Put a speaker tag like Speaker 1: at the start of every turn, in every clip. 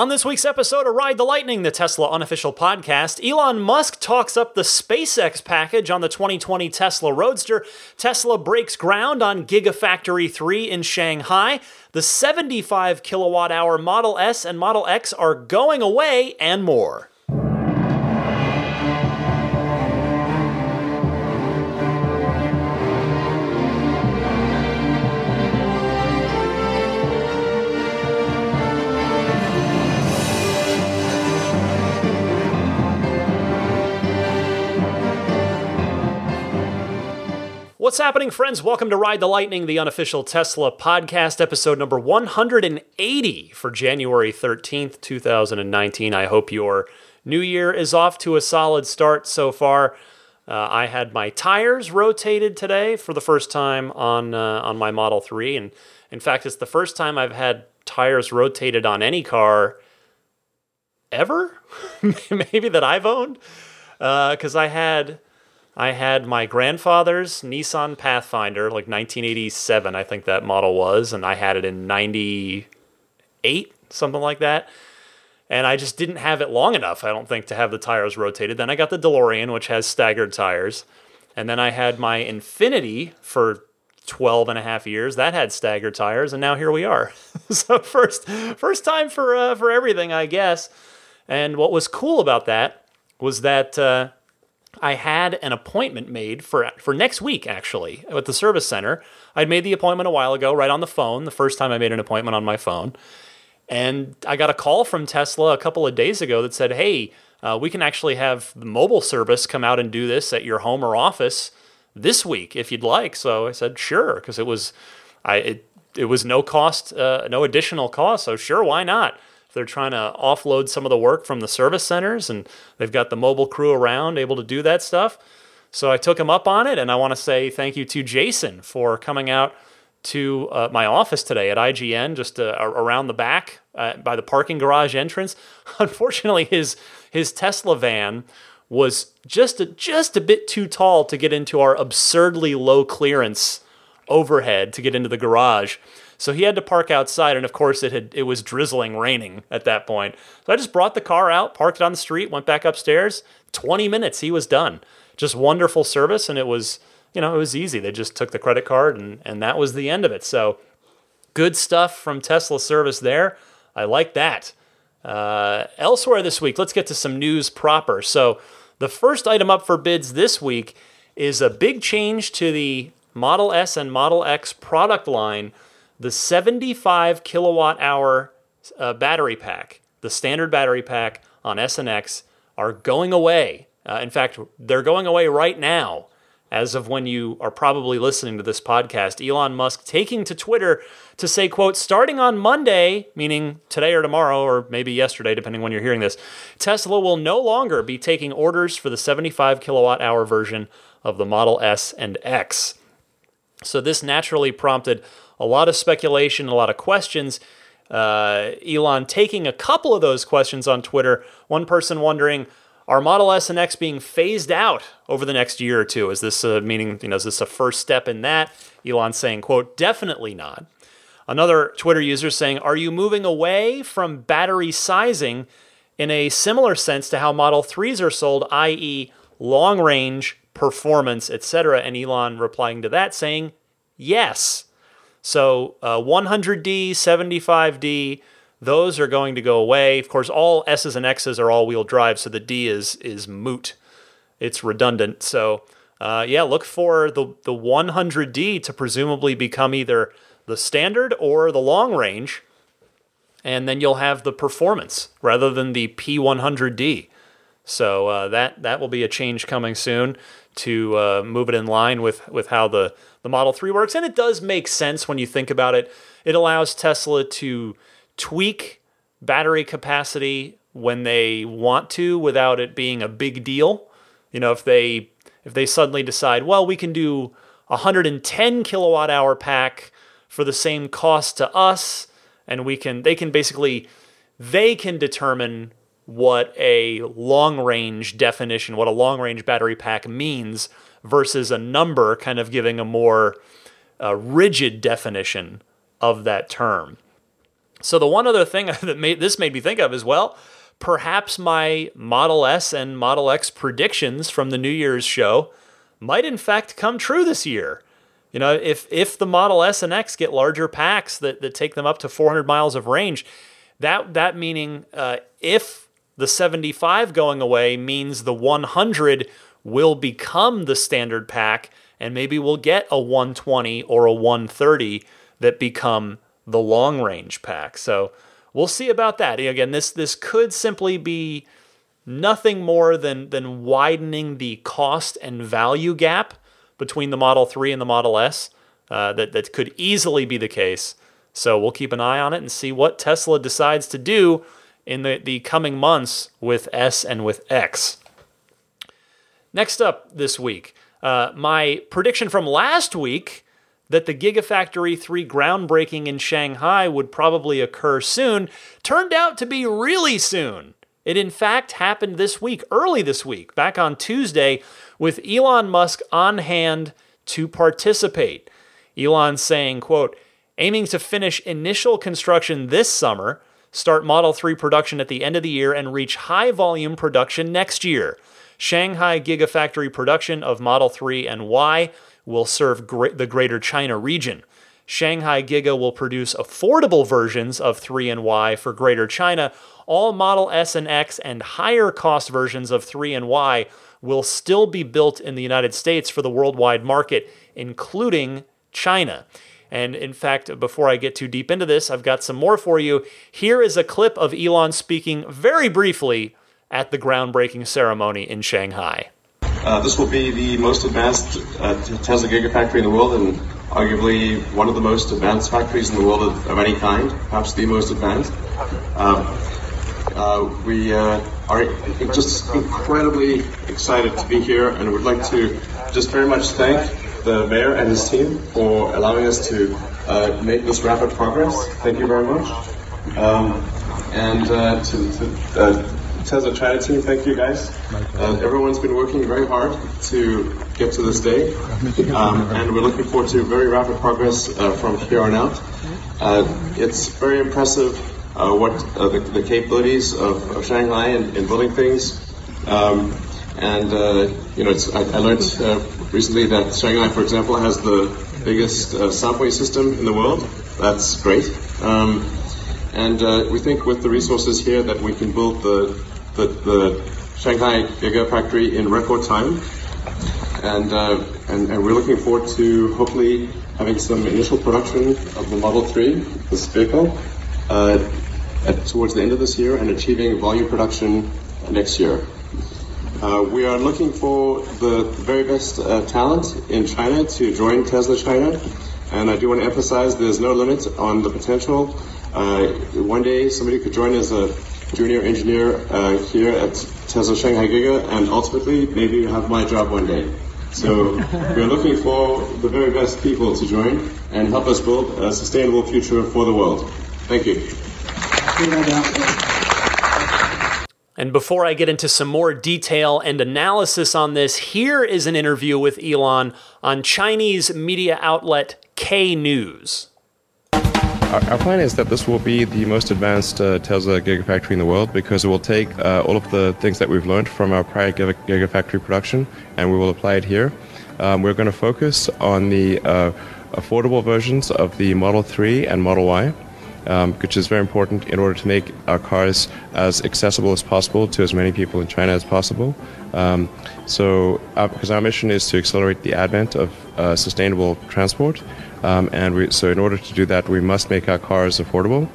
Speaker 1: On this week's episode of Ride the Lightning, the Tesla unofficial podcast, Elon Musk talks up the SpaceX package on the 2020 Tesla Roadster. Tesla breaks ground on Gigafactory 3 in Shanghai. The 75 kilowatt hour Model S and Model X are going away, and more. What's happening, friends? Welcome to Ride the Lightning, the unofficial Tesla podcast, episode number 180 for January 13th, 2019. I hope your new year is off to a solid start so far. Uh, I had my tires rotated today for the first time on uh, on my Model 3, and in fact, it's the first time I've had tires rotated on any car ever, maybe that I've owned, because uh, I had I had my grandfather's Nissan Pathfinder, like 1987, I think that model was, and I had it in 98, something like that. And I just didn't have it long enough, I don't think, to have the tires rotated. Then I got the DeLorean, which has staggered tires. And then I had my Infiniti for 12 and a half years. That had staggered tires, and now here we are. so first first time for uh, for everything, I guess. And what was cool about that was that uh, I had an appointment made for for next week actually at the service center. I'd made the appointment a while ago, right on the phone. The first time I made an appointment on my phone, and I got a call from Tesla a couple of days ago that said, "Hey, uh, we can actually have the mobile service come out and do this at your home or office this week if you'd like." So I said, "Sure," because it was, I it, it was no cost, uh, no additional cost. So sure, why not? They're trying to offload some of the work from the service centers and they've got the mobile crew around able to do that stuff. So I took him up on it, and I want to say thank you to Jason for coming out to uh, my office today at IGN, just uh, around the back uh, by the parking garage entrance. Unfortunately, his his Tesla van was just a, just a bit too tall to get into our absurdly low clearance overhead to get into the garage. So he had to park outside, and of course it had it was drizzling, raining at that point. So I just brought the car out, parked it on the street, went back upstairs. Twenty minutes, he was done. Just wonderful service, and it was you know it was easy. They just took the credit card, and and that was the end of it. So good stuff from Tesla service there. I like that. Uh, elsewhere this week, let's get to some news proper. So the first item up for bids this week is a big change to the Model S and Model X product line the 75 kilowatt hour uh, battery pack, the standard battery pack on S and X, are going away. Uh, in fact, they're going away right now. As of when you are probably listening to this podcast, Elon Musk taking to Twitter to say, quote, starting on Monday, meaning today or tomorrow, or maybe yesterday, depending when you're hearing this, Tesla will no longer be taking orders for the 75 kilowatt hour version of the Model S and X. So this naturally prompted a lot of speculation, a lot of questions. Uh, Elon taking a couple of those questions on Twitter. One person wondering, are Model S and X being phased out over the next year or two? Is this a, meaning, you know, is this a first step in that? Elon saying, quote, definitely not. Another Twitter user saying, are you moving away from battery sizing in a similar sense to how Model 3s are sold, i.e., long range, performance, etc.? And Elon replying to that saying, yes. So uh, 100D, 75D, those are going to go away. Of course, all S's and X's are all-wheel drive, so the D is is moot. It's redundant. So uh, yeah, look for the the 100D to presumably become either the standard or the long range, and then you'll have the performance rather than the P100D. So uh, that that will be a change coming soon to uh, move it in line with with how the the Model 3 works. And it does make sense when you think about it. It allows Tesla to tweak battery capacity when they want to without it being a big deal. You know, if they if they suddenly decide, well, we can do a 110 kilowatt hour pack for the same cost to us, and we can they can basically they can determine what a long range definition, what a long range battery pack means versus a number kind of giving a more uh, rigid definition of that term. So the one other thing that made this made me think of is well, perhaps my Model S and Model X predictions from the New Year's show might in fact come true this year. You know, if if the Model S and X get larger packs that, that take them up to 400 miles of range, that that meaning uh, if the 75 going away means the 100 will become the standard pack, and maybe we'll get a 120 or a 130 that become the long range pack. So we'll see about that. Again, this this could simply be nothing more than than widening the cost and value gap between the Model 3 and the Model S. Uh, that that could easily be the case. So we'll keep an eye on it and see what Tesla decides to do in the, the coming months with S and with X. Next up this week, uh, my prediction from last week that the Gigafactory 3 groundbreaking in Shanghai would probably occur soon turned out to be really soon. It in fact happened this week, early this week, back on Tuesday, with Elon Musk on hand to participate. Elon saying, quote, aiming to finish initial construction this summer, start Model 3 production at the end of the year, and reach high volume production next year. Shanghai Gigafactory production of Model 3 and Y will serve the greater China region. Shanghai Giga will produce affordable versions of 3 and Y for Greater China. All Model S and X and higher cost versions of 3 and Y will still be built in the United States for the worldwide market, including China. And in fact, before I get too deep into this, I've got some more for you. Here is a clip of Elon speaking very briefly at the groundbreaking ceremony in Shanghai.
Speaker 2: Uh, this will be the most advanced uh, Tesla Gigafactory in the world and arguably one of the most advanced factories in the world of, of any kind, perhaps the most advanced. Um, uh, we uh, are just incredibly excited to be here and would like to just very much thank the mayor and his team for allowing us to uh, make this rapid progress. Thank you very much. Um, and uh, to, to Tesla China team, thank you guys. Uh, everyone's been working very hard to get to this day, um, and we're looking forward to very rapid progress uh, from here on out. Uh, it's very impressive uh, what uh, the, the, capabilities of, of Shanghai in, in, building things. Um, and uh, you know, I, I, learned recently that Shanghai, for example, has the biggest subway system in the world. That's great. Um, and uh, we think with the resources here that we can build the, the, the Shanghai Gigafactory in record time. And, uh, and, and, we're looking forward to hopefully having some initial production of the Model 3, this vehicle, uh, at, towards the end of this year and achieving volume production next year. Uh, we are looking for the very best uh, talent in China to join Tesla China. And I do want to emphasize there's no limit on the potential uh, one day somebody could join as a junior engineer uh, here at Tesla Shanghai Giga, and ultimately maybe you have my job one day. So we're looking for the very best people to join and help us build a sustainable future for the world. Thank you.
Speaker 1: And before I get into some more detail and analysis on this, here is an interview with Elon on Chinese media outlet K News.
Speaker 3: Our, plan is that this will be the most advanced uh, Tesla Gigafactory in the world because it will take uh, all of the things that we've learned from our prior Gigafactory production and we will apply it here. Um, we're going to focus on the uh, affordable versions of the Model 3 and Model Y. Um, which is very important in order to make our cars as accessible as possible to as many people in China as possible. Um, so, because our mission is to accelerate the advent of uh, sustainable transport, um, and we, so, in order to do that, we must make our cars affordable.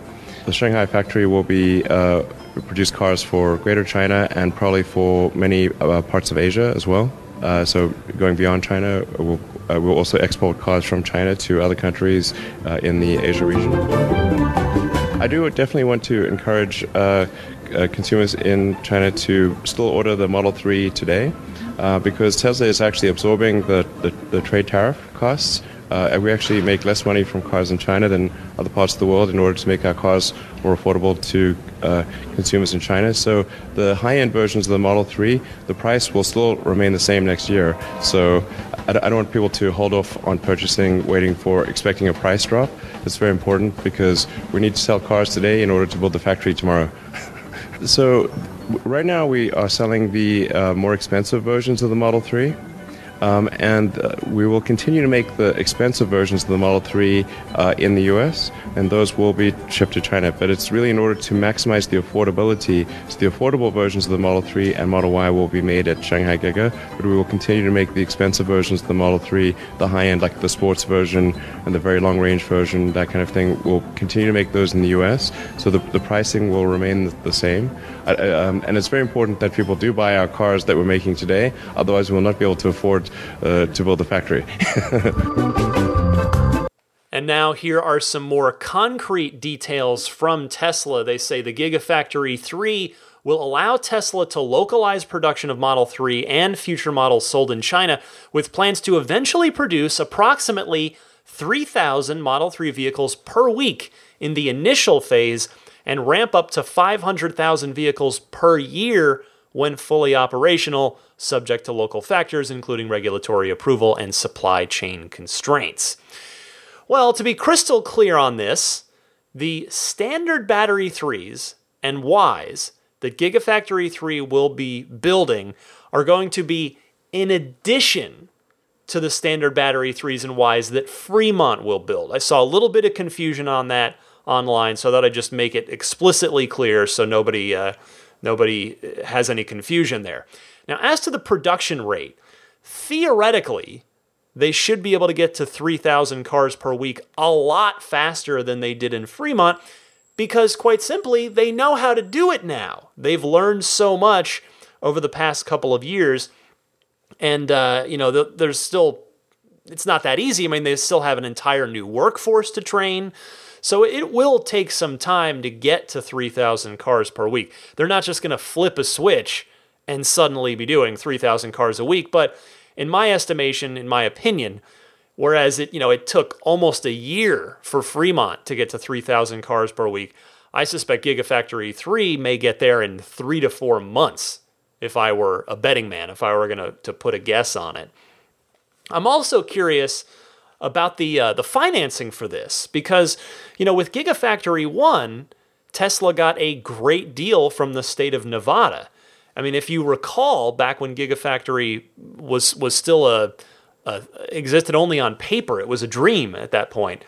Speaker 3: The Shanghai factory will be uh, produce cars for Greater China and probably for many uh, parts of Asia as well. Uh, so, going beyond China, we'll, uh, we'll, also export cars from China to other countries in the Asia region. I do definitely want to encourage uh, consumers in China to still order the Model 3 today. because Tesla is actually absorbing the, the, the trade tariff costs uh, we actually make less money from cars in China than other parts of the world in order to make our cars more affordable to uh, consumers in China. So the high-end versions of the Model 3, the price will still remain the same next year. So I don't want people to hold off on purchasing, waiting for expecting a price drop. It's very important because we need to sell cars today in order to build the factory tomorrow. so, right now we are selling the uh, more expensive versions of the Model 3. Um, and uh, we will continue to make the expensive versions of the Model 3 uh, in the US, and those will be shipped to China. But it's really in order to maximize the affordability. So the affordable versions of the Model 3 and Model Y will be made at Shanghai Giga, but we will continue to make the expensive versions of the Model 3, the high end, like the sports version and the very long range version, that kind of thing. We'll continue to make those in the US, so the, the pricing will remain the same. Um, and it's very important that people do buy our cars that we're making today, otherwise, we will not be able to afford uh, to build the factory.
Speaker 1: and now here are some more concrete details from Tesla. They say the Gigafactory 3 will allow Tesla to localize production of Model 3 and future models sold in China, with plans to eventually produce approximately 3,000 Model 3 vehicles per week in the initial phase and ramp up to 500,000 vehicles per year when fully operational, subject to local factors, including regulatory approval and supply chain constraints. Well, to be crystal clear on this, the standard battery 3s and Ys that Gigafactory 3 will be building are going to be in addition to the standard battery 3s and Ys that Fremont will build. I saw a little bit of confusion on that online, so I thought I'd just make it explicitly clear so nobody uh, nobody has any confusion there. Now, as to the production rate, theoretically, they should be able to get to 3,000 cars per week a lot faster than they did in Fremont because, quite simply, they know how to do it now. They've learned so much over the past couple of years. And, uh, you know, there's still, it's not that easy. I mean, they still have an entire new workforce to train. So it will take some time to get to 3,000 cars per week. They're not just going to flip a switch and suddenly be doing 3,000 cars a week, but in my estimation, in my opinion, whereas it, you know, it took almost a year for Fremont to get to 3,000 cars per week, I suspect Gigafactory 3 may get there in 3 to 4 months if I were a betting man, if I were going to to put a guess on it. I'm also curious about the uh, the financing for this because you know with Gigafactory 1 Tesla got a great deal from the state of Nevada. I mean if you recall back when Gigafactory was was still a, a existed only on paper it was a dream at that point.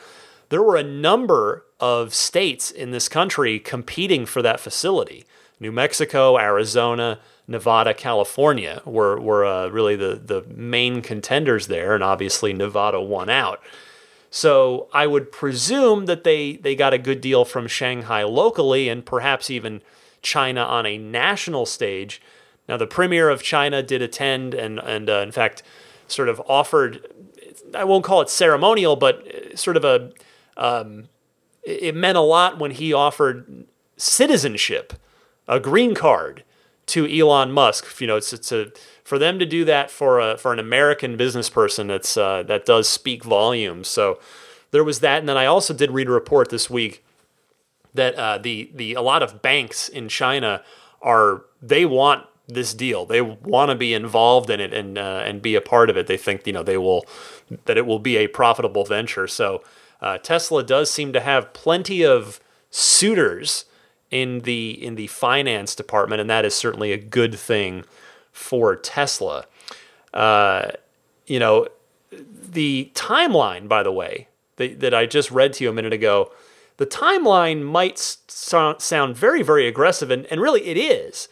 Speaker 1: There were a number of states in this country competing for that facility. New Mexico, Arizona, Nevada, California were were uh, really the the main contenders there, and obviously Nevada won out. So I would presume that they they got a good deal from Shanghai locally, and perhaps even China on a national stage. Now the premier of China did attend, and and uh, in fact, sort of offered. I won't call it ceremonial, but uh, sort of a. Um, it meant a lot when he offered citizenship, a green card to Elon Musk. You know, it's, it's a, for them to do that for a, for an American business person, it's, uh, that does speak volumes. So there was that. And then I also did read a report this week that uh, the, the, a lot of banks in China are, they want this deal. They want to be involved in it and, uh, and be a part of it. They think, you know, they will, that it will be a profitable venture. So uh, Tesla does seem to have plenty of suitors in the in the finance department, and that is certainly a good thing for Tesla. Uh, you know, the timeline, by the way, that, that I just read to you a minute ago, the timeline might sound very, very aggressive, and, and really it is.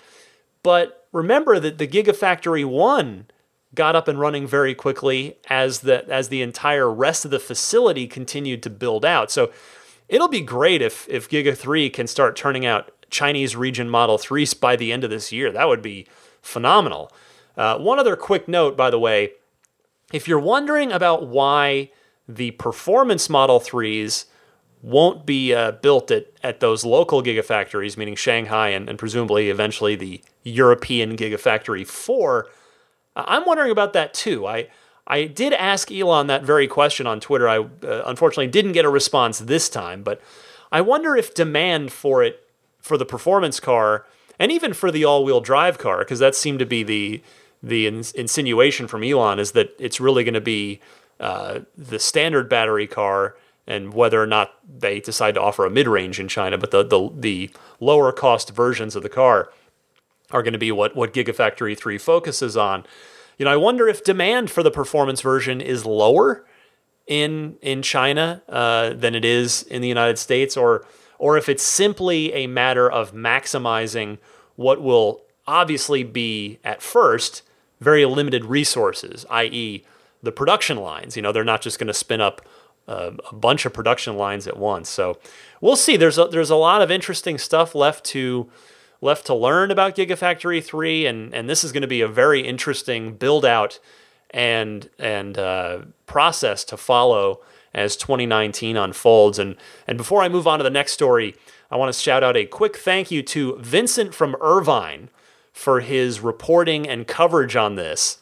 Speaker 1: But remember that the Gigafactory 1 got up and running very quickly as the as the entire rest of the facility continued to build out. So it'll be great if if Giga 3 can start turning out Chinese region Model 3s by the end of this year. That would be phenomenal. Uh, one other quick note, by the way, if you're wondering about why the performance Model 3s won't be uh, built at, at those local gigafactories, meaning Shanghai and, and presumably eventually the European Gigafactory 4, I'm wondering about that too. I I did ask Elon that very question on Twitter. I uh, unfortunately didn't get a response this time, but I wonder if demand for it for the performance car and even for the all-wheel drive car because that seemed to be the the ins- insinuation from Elon is that it's really going to be uh, the standard battery car, and whether or not they decide to offer a mid range in China, but the, the the lower cost versions of the car are going to be what what Gigafactory three focuses on. You know, I wonder if demand for the performance version is lower in in China uh, than it is in the United States, or or if it's simply a matter of maximizing what will obviously be at first very limited resources, i.e., the production lines. You know, they're not just going to spin up uh, a bunch of production lines at once. So we'll see. There's a, there's a lot of interesting stuff left to left to learn about Gigafactory 3, and, and this is going to be a very interesting build out and, and uh, process to follow as 2019 unfolds. And, and before I move on to the next story, I want to shout out a quick thank you to Vincent from Irvine for his reporting and coverage on this.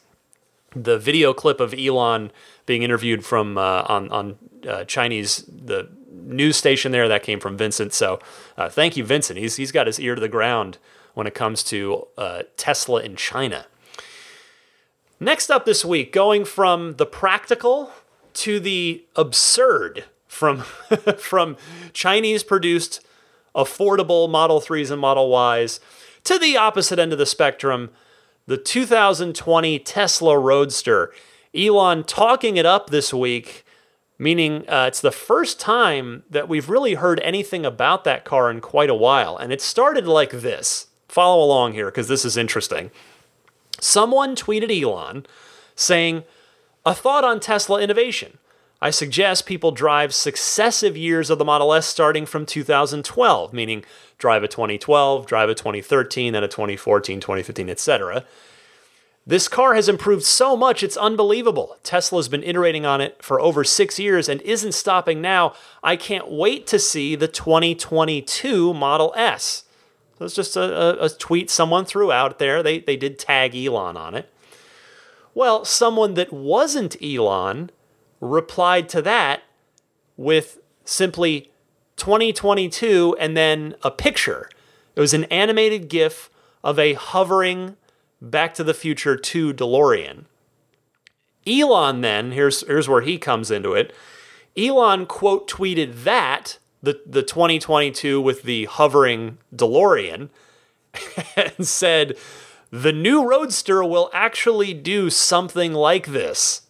Speaker 1: The video clip of Elon being interviewed from uh, on on uh, Chinese the news station there that came from Vincent. So uh, thank you, Vincent. He's he's got his ear to the ground when it comes to uh, Tesla in China. Next up this week, going from the practical to the absurd from from Chinese produced affordable Model 3s and Model Ys to the opposite end of the spectrum, the 2020 Tesla Roadster. Elon talking it up this week, meaning uh, it's the first time that we've really heard anything about that car in quite a while. And it started like this. Follow along here because this is interesting. Someone tweeted Elon saying, A thought on Tesla innovation. I suggest people drive successive years of the Model S starting from 2012, meaning drive a 2012, drive a 2013, then a 2014, 2015, etc. This car has improved so much, it's unbelievable. Tesla's been iterating on it for over six years and isn't stopping now. I can't wait to see the 2022 Model S. So it's just a, a, a tweet someone threw out there. They, they did tag Elon on it. Well, someone that wasn't Elon replied to that with simply 2022 and then a picture. It was an animated GIF of a hovering Back to the Future 2 DeLorean. Elon then, here's, here's where he comes into it. Elon quote tweeted that, the, the 2022 with the hovering DeLorean, and said, the new Roadster will actually do something like this.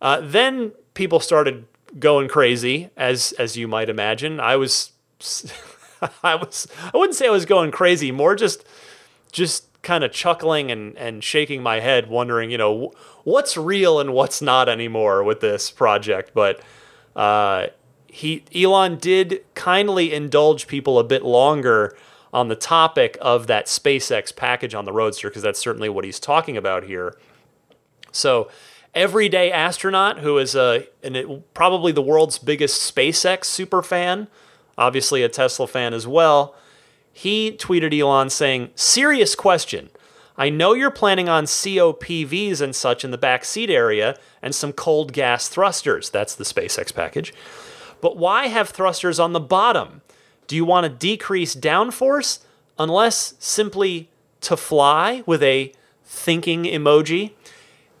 Speaker 1: Uh, then people started going crazy, as as you might imagine. I was, I was, I wouldn't say I was going crazy, more just, just kind of chuckling and and shaking my head, wondering, you know, what's real and what's not anymore with this project. But uh, he Elon did kindly indulge people a bit longer on the topic of that SpaceX package on the Roadster, because that's certainly what he's talking about here. So everyday astronaut who is a an, probably the world's biggest SpaceX super fan, obviously a Tesla fan as well. He tweeted Elon saying, "Serious question. I know you're planning on COPVs and such in the back seat area and some cold gas thrusters. That's the SpaceX package. But why have thrusters on the bottom? Do you want to decrease downforce unless simply to fly with a thinking emoji?"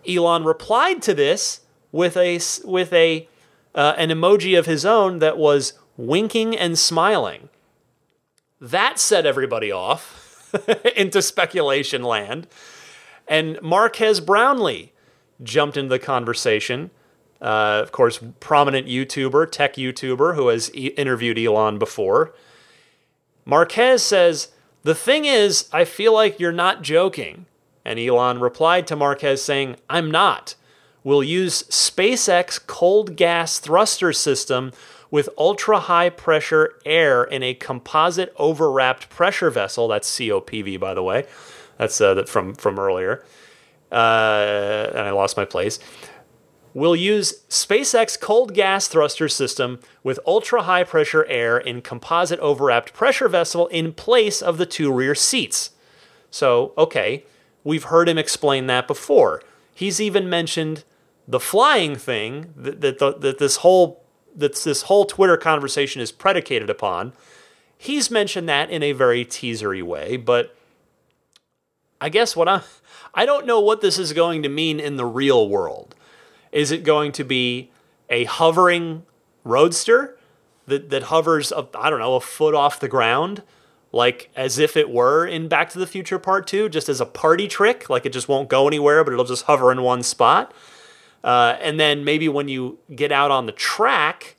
Speaker 1: Elon replied to this with a with a uh, an emoji of his own that was winking and smiling. That set everybody off into speculation land, and Marques Brownlee jumped into the conversation. Uh, of course, prominent YouTuber, tech YouTuber, who has e- interviewed Elon before. Marques says, The thing is, I feel like you're not joking. And Elon replied to Marques saying, I'm not. We'll use SpaceX cold gas thruster system with ultra high pressure air in a composite overwrapped pressure vessel. That's COPV, by the way. That's uh, from, from earlier. Uh, and I lost my place. We'll use SpaceX cold gas thruster system with ultra high pressure air in composite overwrapped pressure vessel in place of the two rear seats. So, okay, We've heard him explain that before. He's even mentioned the flying thing that, that, that this whole that this whole Twitter conversation is predicated upon. He's mentioned that in a very teasery way, but I guess what I I don't know what this is going to mean in the real world. Is it going to be a hovering roadster that that hovers a, I don't know a foot off the ground? like as if it were in Back to the Future Part 2, just as a party trick, like it just won't go anywhere, but it'll just hover in one spot. Uh, and then maybe when you get out on the track,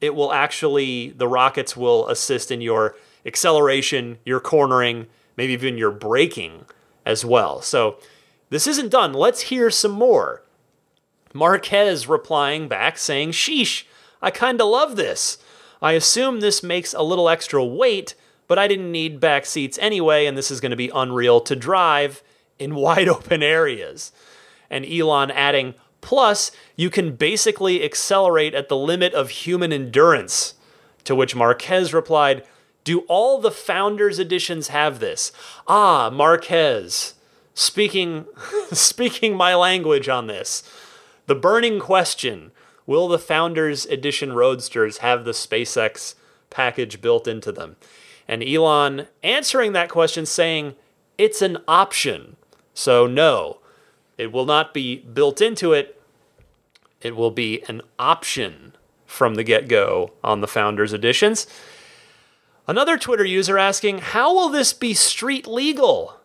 Speaker 1: it will actually, the rockets will assist in your acceleration, your cornering, maybe even your braking as well. So this isn't done. Let's hear some more. Marques replying back saying, Sheesh, I kinda love this. I assume this makes a little extra weight but I didn't need back seats anyway, and this is going to be unreal to drive in wide open areas. And Elon adding, plus, you can basically accelerate at the limit of human endurance. To which Marques replied, Do all the Founders editions have this? Ah, Marques, speaking, speaking my language on this. The burning question Will the Founders Edition Roadsters have the SpaceX package built into them? And Elon answering that question saying it's an option. So, no, it will not be built into it. It will be an option from the get go on the Founders Editions. Another Twitter user asking, How will this be street legal?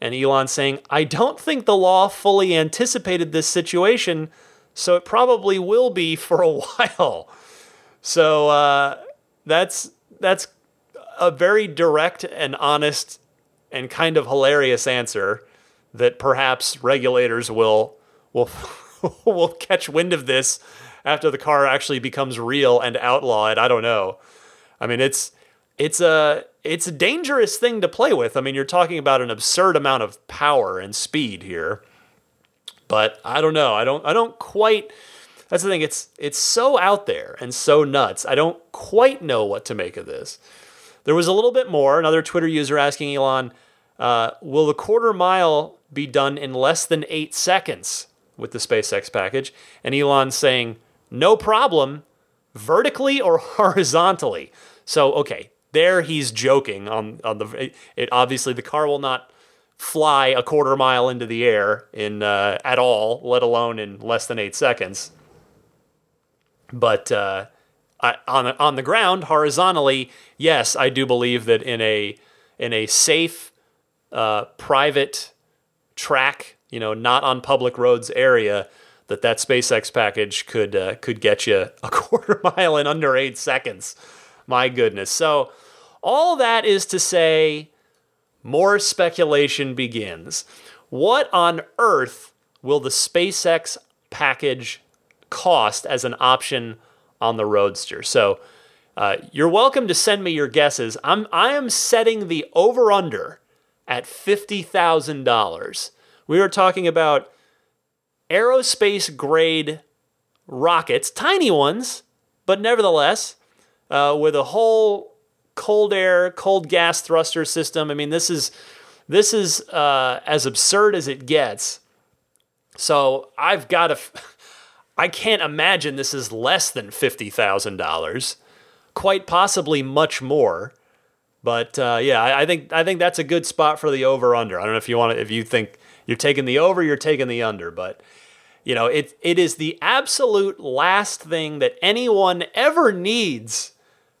Speaker 1: And Elon saying, I don't think the law fully anticipated this situation, so it probably will be for a while. So uh, that's that's a very direct and honest and kind of hilarious answer that perhaps regulators will will will catch wind of this after the car actually becomes real and outlaw it. I don't know. I mean, it's it's a it's a dangerous thing to play with. I mean, you're talking about an absurd amount of power and speed here. But I don't know. I don't I don't quite that's the thing. It's it's so out there and so nuts. I don't quite know what to make of this. There was a little bit more. Another Twitter user asking Elon, uh, will the quarter mile be done in less than eight seconds with the SpaceX package? And Elon saying, no problem, vertically or horizontally. So, okay, there he's joking on, on the, it, obviously the car will not fly a quarter mile into the air in uh, at all, let alone in less than eight seconds. But uh, on on the ground horizontally, yes, I do believe that in a in a safe, uh, private track, you know, not on public roads area, that that SpaceX package could uh, could get you a quarter mile in under eight seconds. My goodness. So all that is to say, more speculation begins. What on earth will the SpaceX package cost as an option on the Roadster. So uh, you're welcome to send me your guesses. I'm I am setting the over under at fifty thousand dollars. We are talking about aerospace grade rockets, tiny ones, but nevertheless, uh, with a whole cold air, cold gas thruster system. I mean, this is this is uh, as absurd as it gets. So I've got to. I can't imagine this is less than $50,000. Quite possibly much more. But uh, yeah, I, I, think I think that's a good spot for the over under. I don't know if you want to, if you think you're taking the over, you're taking the under, but you know, it it is the absolute last thing that anyone ever needs.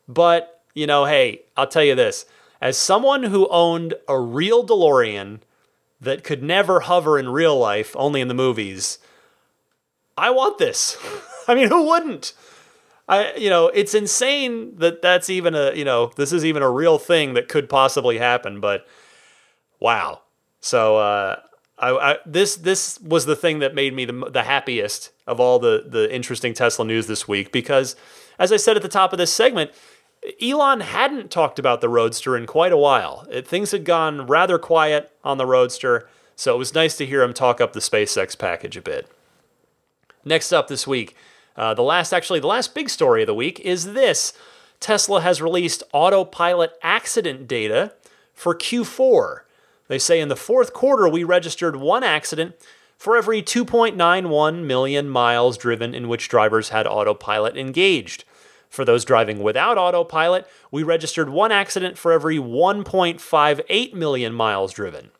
Speaker 1: But, you know, hey, I'll tell you this. As someone who owned a real DeLorean that could never hover in real life, only in the movies, I want this. I mean, who wouldn't? I, you know, it's insane that that's even a, you know, this is even a real thing that could possibly happen. But wow. So uh, I, I, this this was the thing that made me the, the happiest of all the the interesting Tesla news this week because, as I said at the top of this segment, Elon hadn't talked about the Roadster in quite a while. It, things had gone rather quiet on the Roadster, so it was nice to hear him talk up the SpaceX package a bit. Next up this week, uh, the last, actually, the last big story of the week is this Tesla has released autopilot accident data for Q4. They say in the fourth quarter, we registered one accident for every 2.91 million miles driven in which drivers had autopilot engaged. For those driving without autopilot, we registered one accident for every 1.58 million miles driven.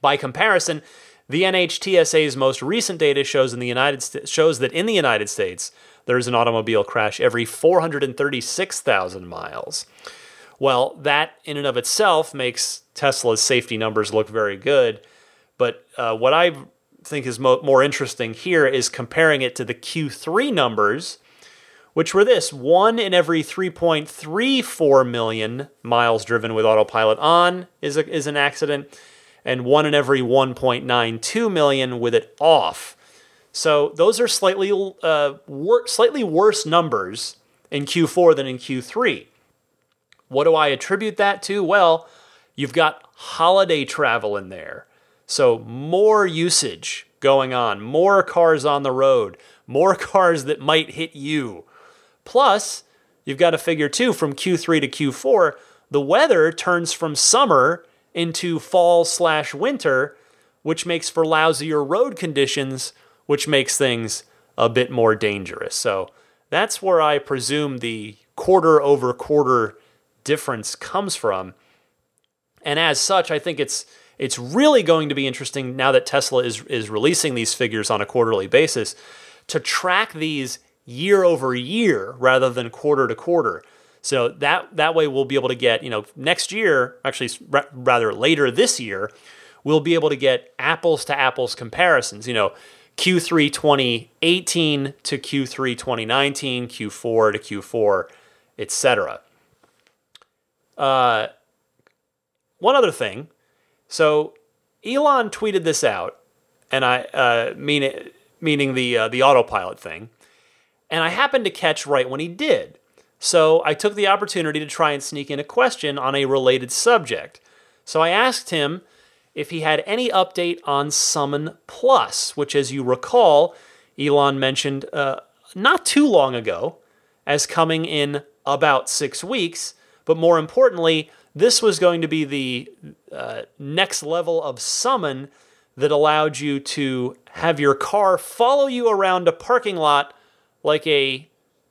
Speaker 1: By comparison, the NHTSA's most recent data shows in the United St- shows that in the United States there's an automobile crash every 436,000 miles. Well, that in and of itself makes Tesla's safety numbers look very good. But uh, what I think is mo- more interesting here is comparing it to the Q3 numbers, which were this one in every 3.34 million miles driven with autopilot on is, a, is an accident, and one in every 1.92 million with it off. So those are slightly uh, wor- slightly worse numbers in Q4 than in Q3. What do I attribute that to? Well, you've got holiday travel in there. So more usage going on, more cars on the road, more cars that might hit you. Plus, you've got to figure too from Q3 to Q4, the weather turns from summer into fall slash winter, which makes for lousier road conditions, which makes things a bit more dangerous. So that's where I presume the quarter over quarter difference comes from. And as such, I think it's it's really going to be interesting now that Tesla is is releasing these figures on a quarterly basis to track these year over year rather than quarter to quarter. So that that way we'll be able to get, you know, next year, actually rather later this year, we'll be able to get apples to apples comparisons, you know, Q3 2018 to Q3 2019, Q4 to Q4, etc. Uh, one other thing. So Elon tweeted this out, and I uh, mean it, meaning the uh, the autopilot thing, and I happened to catch right when he did. So I took the opportunity to try and sneak in a question on a related subject. So I asked him if he had any update on Summon Plus, which, as you recall, Elon mentioned uh, not too long ago as coming in about six weeks. But more importantly, this was going to be the uh, next level of summon that allowed you to have your car follow you around a parking lot like a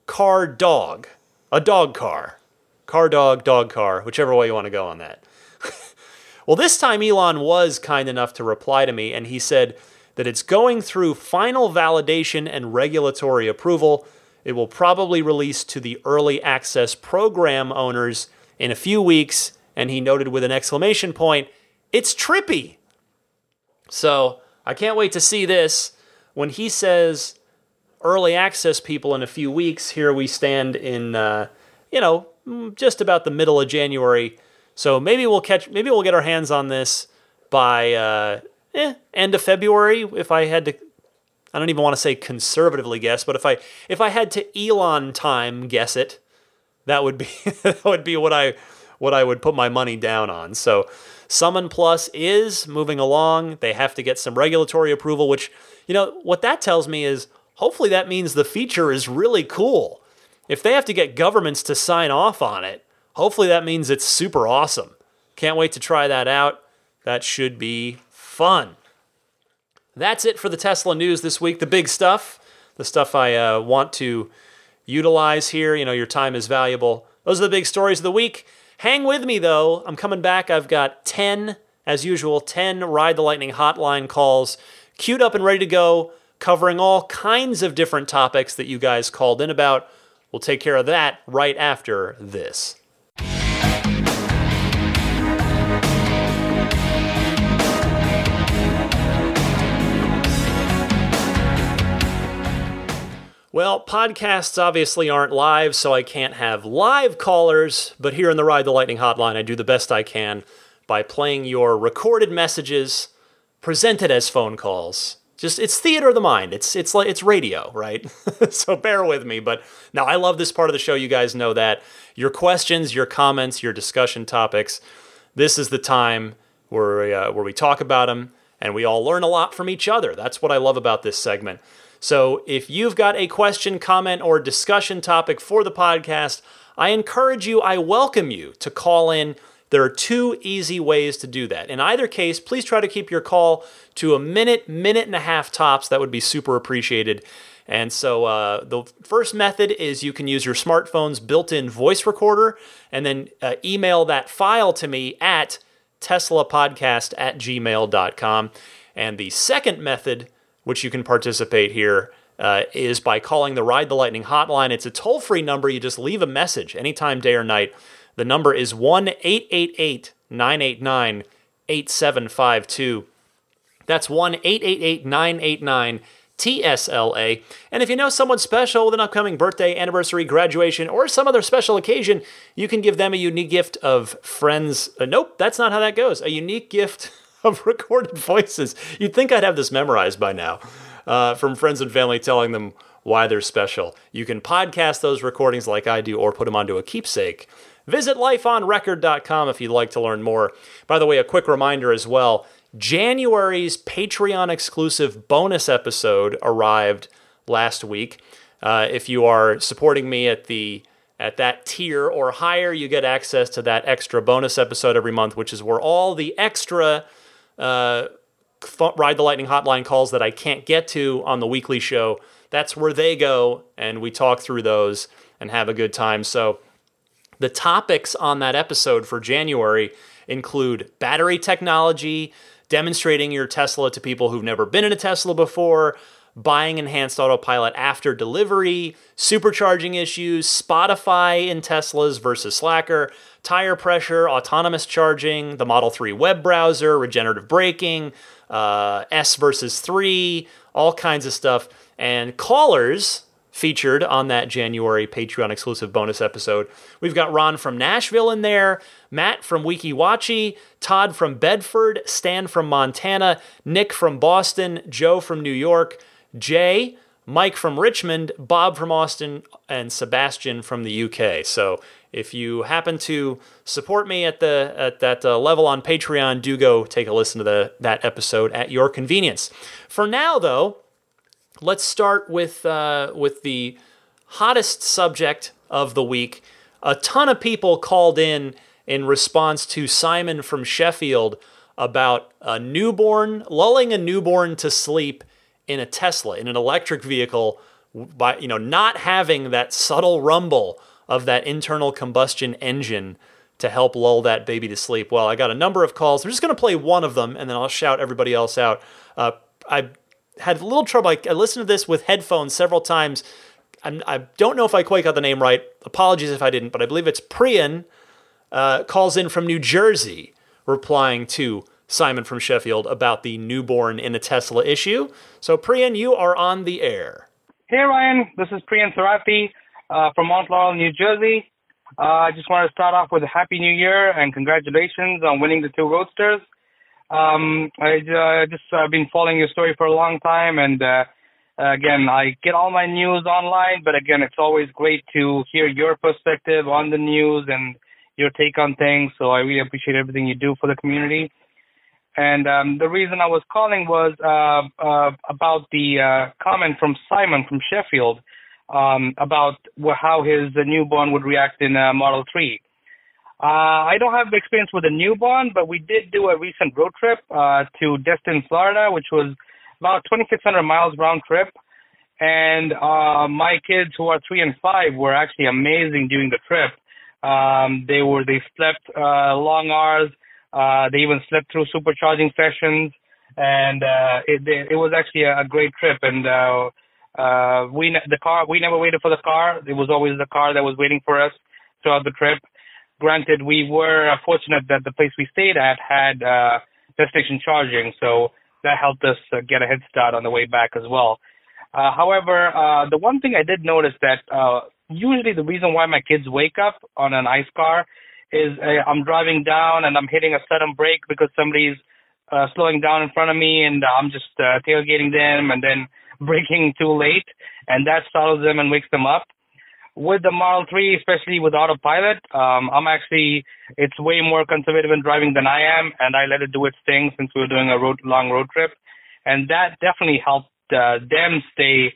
Speaker 1: car dog, a dog car. Car dog, dog car, whichever way you want to go on that. well, this time Elon was kind enough to reply to me, and he said that it's going through final validation and regulatory approval it will probably release to the early access program owners in a few weeks. And he noted with an exclamation point, it's trippy. So I can't wait to see this. When he says early access people in a few weeks, here we stand in, uh, you know, just about the middle of January. So maybe we'll catch, maybe we'll get our hands on this by uh, eh, end of February if I had to I don't even want to say conservatively guess, but if I if I had to Elon time guess it, that would be that would be what I what I would put my money down on. So Summon Plus is moving along. They have to get some regulatory approval, which you know what that tells me is hopefully that means the feature is really cool. If they have to get governments to sign off on it, hopefully that means it's super awesome. Can't wait to try that out. That should be fun. That's it for the Tesla news this week. The big stuff, the stuff I uh, want to utilize here. You know, your time is valuable. Those are the big stories of the week. Hang with me though. I'm coming back. I've got 10, as usual, 10 Ride the Lightning hotline calls queued up and ready to go, covering all kinds of different topics that you guys called in about. We'll take care of that right after this. Well, podcasts obviously aren't live, so I can't have live callers, but here in the Ride the Lightning hotline, I do the best I can by playing your recorded messages presented as phone calls. Just it's theater of the mind. It's it's like it's radio, right? so bear with me, but now I love this part of the show. You guys know that. Your questions, your comments, your discussion topics. This is the time where uh, where we talk about them and we all learn a lot from each other. That's what I love about this segment. So if you've got a question, comment, or discussion topic for the podcast, I encourage you, I welcome you to call in. There are two easy ways to do that. In either case, please try to keep your call to a minute, minute and a half tops. That would be super appreciated. And so uh, the first method is you can use your smartphone's built in voice recorder and then uh, email that file to me at teslapodcast at gmail.com. And the second method, which you can participate here, uh, is by calling the Ride the Lightning hotline. It's a toll free number. You just leave a message anytime, day or night. The number is 1 888 989 8752. That's 1 888 989 TSLA. And if you know someone special with an upcoming birthday, anniversary, graduation, or some other special occasion, you can give them a unique gift of friends. Uh, nope, that's not how that goes. A unique gift of recorded voices. You'd think I'd have this memorized by now. Uh, from friends and family telling them why they're special. You can podcast those recordings like I do or put them onto a keepsake. Visit lifeonrecord.com if you'd like to learn more. By the way, a quick reminder as well January's Patreon exclusive bonus episode arrived last week. Uh, if you are supporting me at the at that tier or higher, you get access to that extra bonus episode every month, which is where all the extra uh, Ride the Lightning hotline calls that I can't get to on the weekly show. That's where they go, and we talk through those and have a good time. So, the topics on that episode for January include battery technology, demonstrating your Tesla to people who've never been in a Tesla before, buying enhanced autopilot after delivery, supercharging issues, Spotify in Teslas versus Slacker, tire pressure, autonomous charging, the Model 3 web browser, regenerative braking, uh, S versus 3, all kinds of stuff. And callers featured on that January Patreon exclusive bonus episode. We've got Ron from Nashville in there, Matt from Weeki Wachee, Todd from Bedford, Stan from Montana, Nick from Boston, Joe from New York, Jay, Mike from Richmond, Bob from Austin, and Sebastian from the UK. So if you happen to support me at the at that uh, level on Patreon, do go take a listen to the, that episode at your convenience. For now, though, let's start with uh, with the hottest subject of the week. A ton of people called in in response to Simon from Sheffield about a newborn lulling a newborn to sleep in a Tesla in an electric vehicle by you know not having that subtle rumble of that internal combustion engine to help lull that baby to sleep. Well, I got a number of calls. I'm just going to play one of them and then I'll shout everybody else out. Uh, I had a little trouble. I, I listened to this with headphones several times. I'm, I do not know if I quite got the name right. Apologies if I didn't, but I believe it's Priyan uh, calls in from New Jersey, replying to Simon from Sheffield about the newborn in a Tesla issue. So, Priyan, you are on the air.
Speaker 4: Hey, Ryan. This is Priyan Sarathi uh, from Mount Laurel, New Jersey. Uh, I just want to start off with a happy new year and congratulations on winning the two roadsters. Um, I uh, just uh, been following your story for a long time, and uh, again, I get all my news online. But again, it's always great to hear your perspective on the news and your take on things. So I really appreciate everything you do for the community. And um, the reason I was calling was uh, uh, about the uh, comment from Simon from Sheffield um, about how his newborn would react in uh, Model 3. Uh, I don't have experience with a newborn, but we did do a recent road trip uh, to Destin, Florida, which was about 2,600 miles round trip. And uh, my kids, who are three and five, were actually amazing during the trip. Um, they were they slept uh, long hours. Uh, they even slept through supercharging sessions, and uh, it it was actually a, a great trip. And uh, uh, we the car we never waited for the car. It was always the car that was waiting for us throughout the trip granted, we were fortunate that the place we stayed at had uh, destination charging, so that helped us uh, get a head start on the way back as well. Uh, however, uh, the one thing I did notice that uh, usually the reason why my kids wake up on an ICE car is uh, I'm driving down and I'm hitting a sudden brake because somebody's uh, slowing down in front of me and I'm just uh, tailgating them and then braking too late, and that startles them and wakes them up with the Model 3, especially with autopilot, um, I'm actually, it's way more conservative in driving than I am, and I let it do its thing since we were doing a road, long road trip. And that definitely helped uh, them stay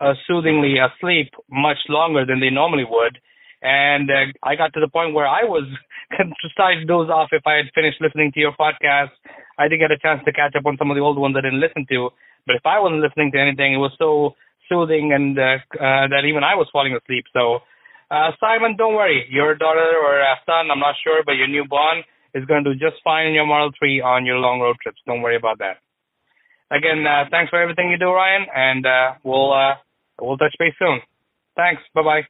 Speaker 4: uh, soothingly asleep much longer than they normally would. And uh, I got to the point where I was starting to those off if I had finished listening to your podcast. I didn't get a chance to catch up on some of the old ones I didn't listen to. But if I wasn't listening to anything, it was so soothing and uh, uh, that even I was falling asleep. So, uh, Simon, don't worry. Your daughter or uh, son, I'm not sure, but your newborn is going to do just fine in your Model 3 on your long road trips. Don't worry about that. Again, uh, thanks for everything you do, Ryan, and uh, we'll uh, we'll touch base soon. Thanks. Bye bye.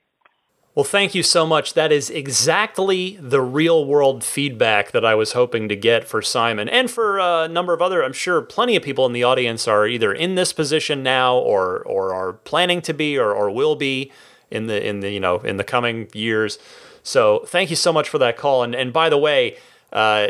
Speaker 1: Well, thank you so much. That is exactly the real world feedback that I was hoping to get for Simon and for a number of other. I'm sure plenty of people in the audience are either in this position now or or are planning to be or, or will be in the in the you know in the coming years. So thank you so much for that call. And and by the way, uh,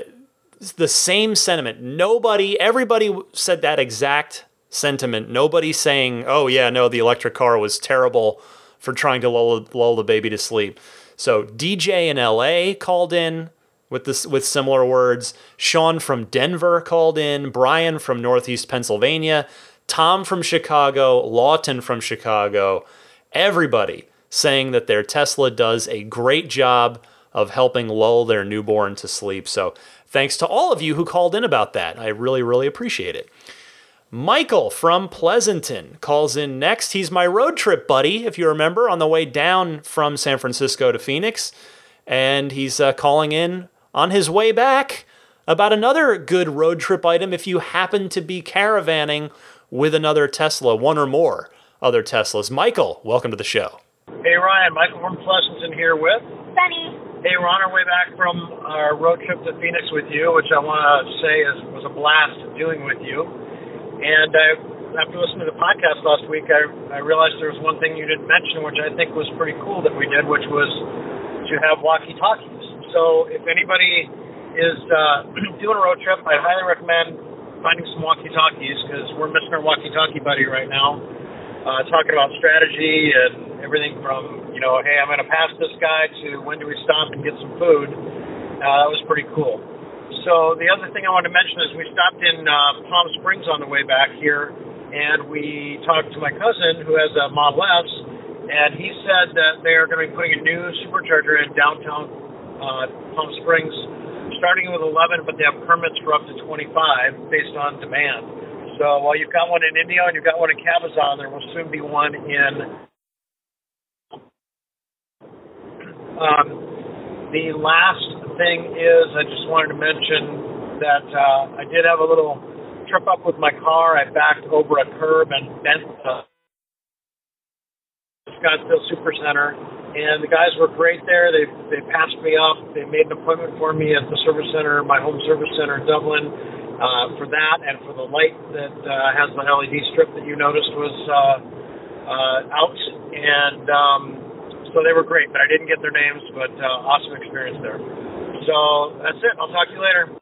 Speaker 1: the same sentiment. Nobody, everybody said that exact sentiment. Nobody saying, "Oh yeah, no, the electric car was terrible." For trying to lull, lull the baby to sleep. So DJ in LA called in with this with similar words. Sean from Denver called in. Brian from Northeast Pennsylvania. Tom from Chicago. Lawton from Chicago. Everybody saying that their Tesla does a great job of helping lull their newborn to sleep. So thanks to all of you who called in about that. I really, really appreciate it. Michael from Pleasanton calls in next. He's my road trip buddy, if you remember, on the way down from San Francisco to Phoenix. And he's uh, calling in on his way back about another good road trip item if you happen to be caravanning with another Tesla, one or more other Teslas. Michael, welcome to the show.
Speaker 5: Hey, Ryan. Michael from Pleasanton here with
Speaker 6: Sunny.
Speaker 5: Hey, we're on our way back from our road trip to Phoenix with you, which I want to say is, was a blast doing with you. And uh, after listening to the podcast last week, I, I realized there was one thing you didn't mention, which I think was pretty cool that we did, which was to have walkie-talkies. So if anybody is uh, doing a road trip, I highly recommend finding some walkie-talkies because we're missing our walkie-talkie buddy right now. Uh, talking about strategy and everything from, you know, hey, I'm going to pass this guy to when do we stop and get some food. Uh, that was pretty cool. So the other thing I wanted to mention is we stopped in uh, Palm Springs on the way back here, and we talked to my cousin who has a Model S, and he said that they are going to be putting a new supercharger in downtown uh, Palm Springs, starting with 11, but they have permits for up to 25 based on demand. So while you've got one in Indio and you've got one in Cabazon, there will soon be one in. Um, the last thing is, I just wanted to mention that uh, I did have a little trip up with my car. I backed over a curb and bent the Scottsdale Supercenter, and the guys were great there. They they passed me up. They made an appointment for me at the service center, my home service center in Dublin, uh, for that and for the light that uh, has the LED strip that you noticed was uh, uh, out. And um, so they were great, but I didn't get their names. But uh, awesome experience there. So that's it. I'll talk to you later.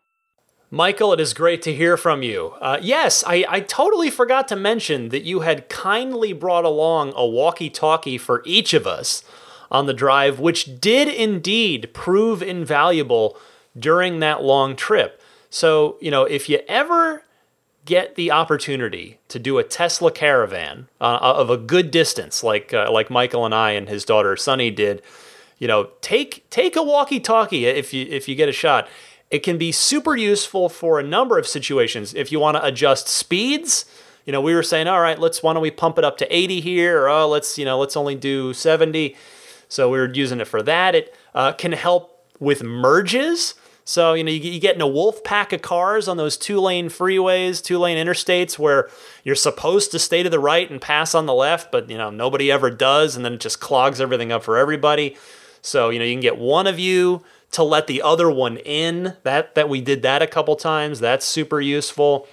Speaker 1: Michael, it is great to hear from you. Uh, yes, I, I totally forgot to mention that you had kindly brought along a walkie talkie for each of us on the drive, which did indeed prove invaluable during that long trip. So, you know, if you ever get the opportunity to do a Tesla caravan uh, of a good distance, like uh, like Michael and I and his daughter Sunny did, you know, take take a walkie-talkie if you if you get a shot. It can be super useful for a number of situations. If you want to adjust speeds, you know, we were saying, all right, let's why don't we pump it up to 80 here, or oh, let's you know, let's only do 70. So we were using it for that. It uh, can help with merges. So, you know, you, you get in a wolf pack of cars on those two lane freeways, two lane interstates where you're supposed to stay to the right and pass on the left, but, you know, nobody ever does. And then it just clogs everything up for everybody. So, you know, you can get one of you to let the other one in. That that we did that a couple times. That's super useful.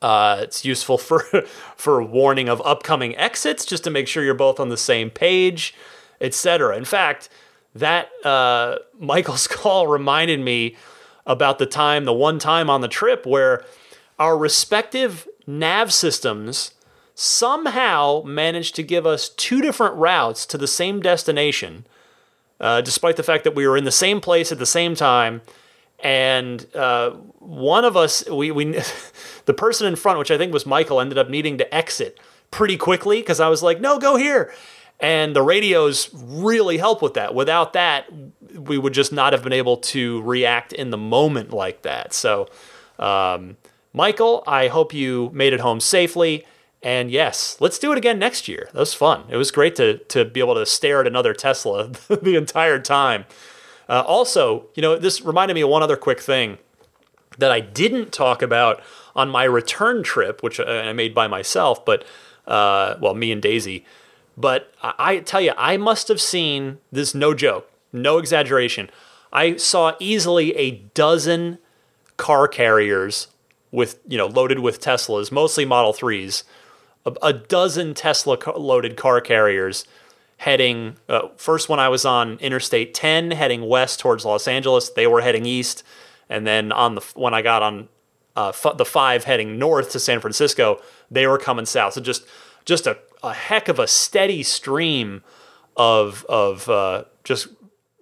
Speaker 1: Uh, it's useful for for warning of upcoming exits, just to make sure you're both on the same page, etc. In fact, that uh, Michael's call reminded me about the time, the one time on the trip where our respective nav systems somehow managed to give us two different routes to the same destination uh, despite the fact that we were in the same place at the same time. And uh, one of us, we, we, the person in front, which I think was Michael, ended up needing to exit pretty quickly because I was like, no, go here. And the radios really help with that. Without that, we would just not have been able to react in the moment like that. So, um, Michael, I hope you made it home safely. And yes, let's do it again next year. That was fun. It was great to to be able to stare at another Tesla the entire time. Uh, also, you know, this reminded me of one other quick thing that I didn't talk about on my return trip, which I made by myself, but uh, well, me and Daisy. But I tell you, I must have seen this. No joke, no exaggeration. I saw easily a dozen car carriers with you know loaded with Teslas, mostly Model Threes, a, a dozen Tesla loaded car carriers heading. Uh, first, when I was on Interstate 10, heading west towards Los Angeles, they were heading east, and then on the when I got on uh, f- the five heading north to San Francisco, they were coming south. So just just a, a heck of a steady stream of of uh, just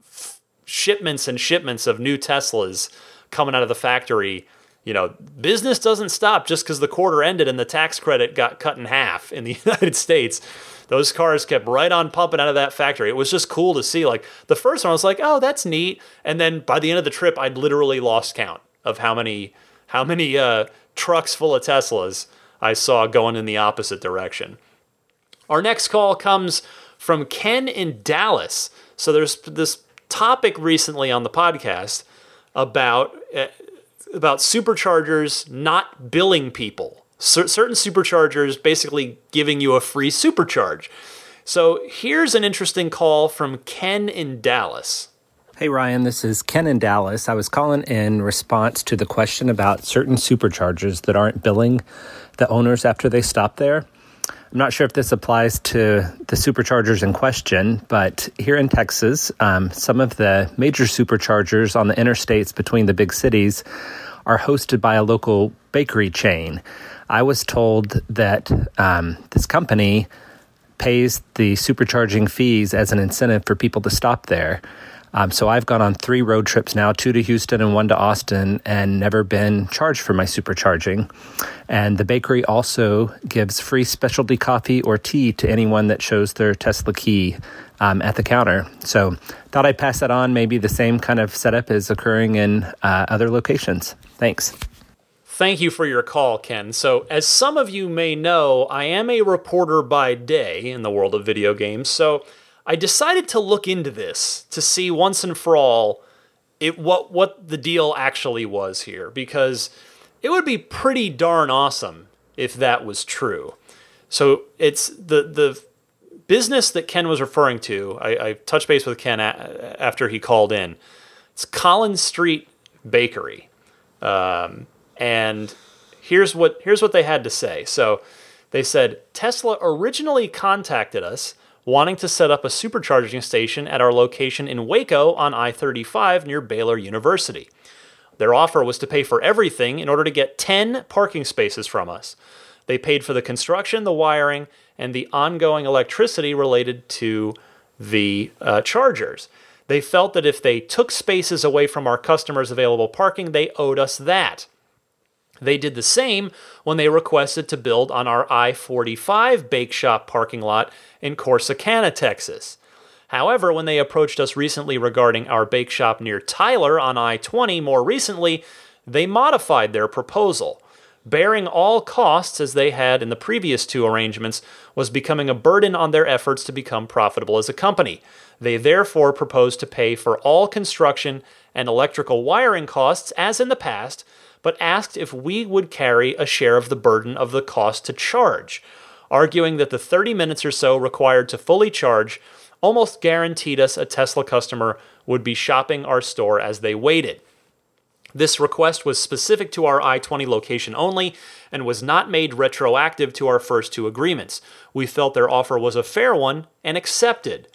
Speaker 1: f- shipments and shipments of new Teslas coming out of the factory. You know, business doesn't stop just because the quarter ended and the tax credit got cut in half in the United States. Those cars kept right on pumping out of that factory. It was just cool to see. Like the first one, I was like, "Oh, that's neat," and then by the end of the trip, I'd literally lost count of how many how many uh, trucks full of Teslas I saw going in the opposite direction. Our next call comes from Ken in Dallas. So there's this topic recently on the podcast about uh, about superchargers not billing people. C- certain superchargers basically giving you a free supercharge. So here's an interesting call from Ken in Dallas.
Speaker 6: Hey Ryan, this is Ken in Dallas. I was calling in response to the question about certain superchargers that aren't billing the owners after they stop there. I'm not sure if this applies to the superchargers in question, but here in Texas, um, some of the major superchargers on the interstates between the big cities are hosted by a local bakery chain. I was told that um, this company pays the supercharging fees as an incentive for people to stop there. Um, so I've gone on three road trips now, two to Houston and one to Austin, and never been charged for my supercharging. And the bakery also gives free specialty coffee or tea to anyone that shows their Tesla key um, at the counter. So thought I'd pass that on. Maybe the same kind of setup is occurring in uh, other locations. Thanks.
Speaker 1: Thank you for your call, Ken. So, as some of you may know, I am a reporter by day in the world of video games. So, I decided to look into this to see once and for all it what what the deal actually was here because it would be pretty darn awesome if that was true. So it's the the business that Ken was referring to. I, I touched base with Ken a, after he called in. It's Collins Street Bakery, um, and here's what here's what they had to say. So they said Tesla originally contacted us wanting to set up a supercharging station at our location in Waco on I 35 near Baylor University. Their offer was to pay for everything in order to get 10 parking spaces from us. They paid for the construction, the wiring, and the ongoing electricity related to the uh, chargers. They felt that if they took spaces away from our customers' available parking, they owed us that. They did the same when they requested to build on our I 45 bake shop parking lot in Corsicana, Texas. However, when they approached us recently regarding our bake shop near Tyler on I 20 more recently, they modified their proposal. Bearing all costs as they had in the previous two arrangements was becoming a burden on their efforts to become profitable as a company. They therefore proposed to pay for all construction and electrical wiring costs as in the past, but asked if we would carry a share of the burden of the cost to charge arguing that the 30 minutes or so required to fully charge almost guaranteed us a Tesla customer would be shopping our store as they waited. This request was specific to our I 20 location only and was not made retroactive to our first two agreements. We felt their offer was a fair one and accepted.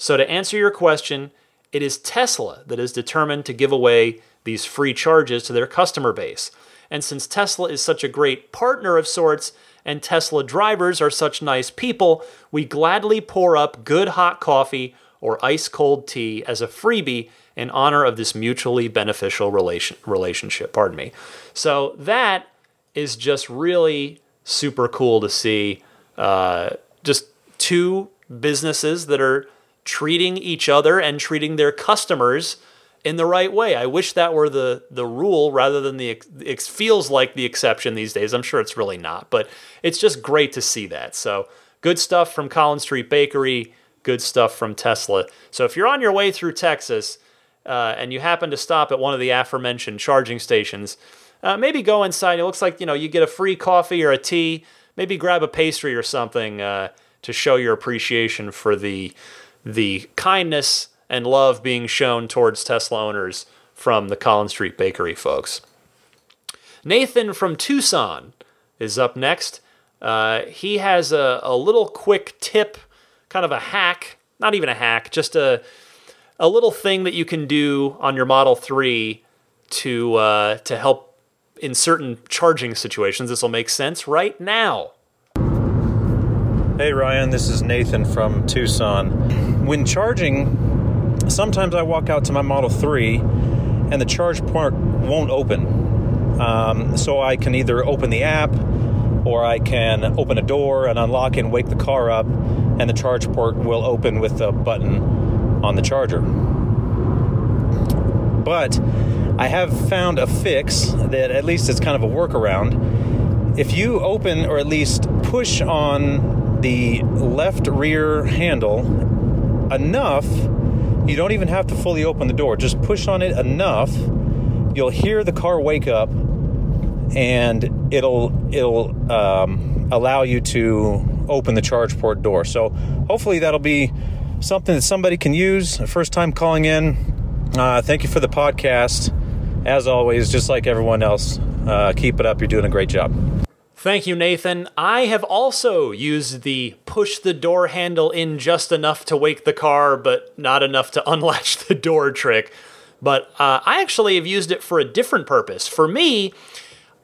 Speaker 1: So, to answer your question, it is Tesla that is determined to give away these free charges to their customer base. And since Tesla is such a great partner of sorts, and Tesla drivers are such nice people, we gladly pour up good hot coffee or ice cold tea as a freebie in honor of this mutually beneficial relation, relationship. Pardon me. So that is just really super cool to see. Uh, just two businesses that are treating each other and treating their customers in the right way. I wish that were the the rule rather than the it feels like the exception these days. I'm sure it's really not, but it's just great to see that. So, good stuff from Collins Street Bakery, good stuff from Tesla. So, if you're on your way through Texas uh, and you happen to stop at one of the aforementioned charging stations, uh, maybe go inside. It looks like you know you get a free coffee or a tea. Maybe grab a pastry or something uh, to show your appreciation for the the kindness and love being shown towards Tesla owners from the Collins Street Bakery folks. Nathan from Tucson is up next. Uh, he has a, a little quick tip, kind of a hack, not even a hack, just a, a little thing that you can do on your Model 3 to, uh, to help in certain charging situations. This will make sense right now.
Speaker 7: Hey Ryan, this is Nathan from Tucson. When charging, sometimes I walk out to my Model 3 and the charge port won't open. Um, so I can either open the app or I can open a door and unlock and wake the car up, and the charge port will open with a button on the charger. But I have found a fix that at least it's kind of a workaround. If you open or at least push on the left rear handle enough, you don't even have to fully open the door. Just push on it enough, you'll hear the car wake up and it'll it'll um, allow you to open the charge port door. So hopefully that'll be something that somebody can use. First time calling in. Uh, thank you for the podcast. As always, just like everyone else, uh, keep it up. You're doing a great job.
Speaker 1: Thank you, Nathan. I have also used the push the door handle in just enough to wake the car, but not enough to unlatch the door trick. But uh, I actually have used it for a different purpose. For me,